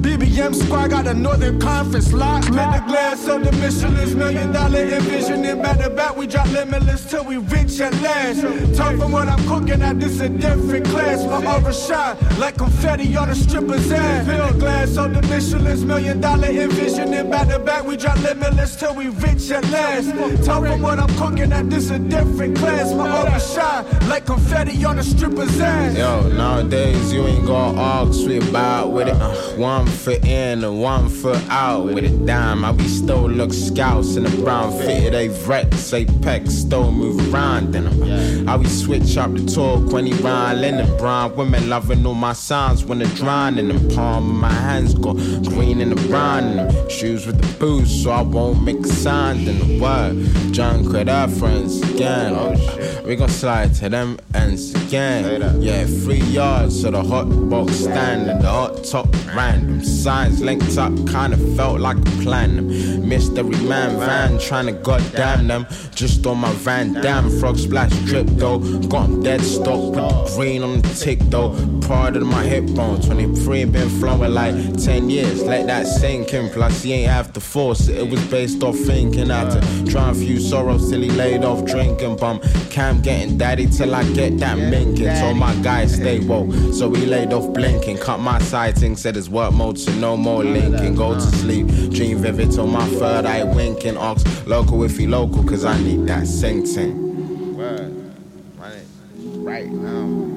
S4: BBM squad got the Northern Conference locked. Let the glass of the Michelin's million dollar envisioning. Back to back, we drop limitless till we reach at last. Talk from what I'm cooking at, this a different class. My overshot like confetti on a stripper's ass. Fill the glass of the Michelin's million dollar envisioning. Back to back, we drop limitless till we reach at last. Talk from what I'm cooking at, this a different class. My overshot like confetti on a stripper's ass.
S9: Yo, nowadays you ain't got all sweet about with it. Uh, one foot in and one foot out with it. Damn, I we still look scouts in the brown fitted a Rex, Apex, still move around in them. How we switch up the talk when he rhyme in the brown. Women loving all my signs when they're drown in them. Palm of my hands got green in the brown in them. Shoes with the boots, so I won't make a sound in the word. Junk with our friends again. We gon' slide to them ends again. Yeah, three yards to the hot box stand and the hot top random signs linked up, kinda felt like a plan. Mystery man van trying to goddamn them. Just on my van, damn frog splash drip though. Got 'em dead stock, the green on the tick though. Part of my hip bone, 23 been flowing like 10 years. Let that sink in, plus he ain't have to force it. It was based off thinking. I had to try and few sorrows till he laid off drinking. Bum, Cam getting daddy till I get that minking. Told my guy stay woke, so we laid off blinking. Cut my sighting, said it's work mode, so no more linking. Go to sleep, dream vivid till my third eye winking. Ox local if he local, cause I need that sing ting. Word, right now.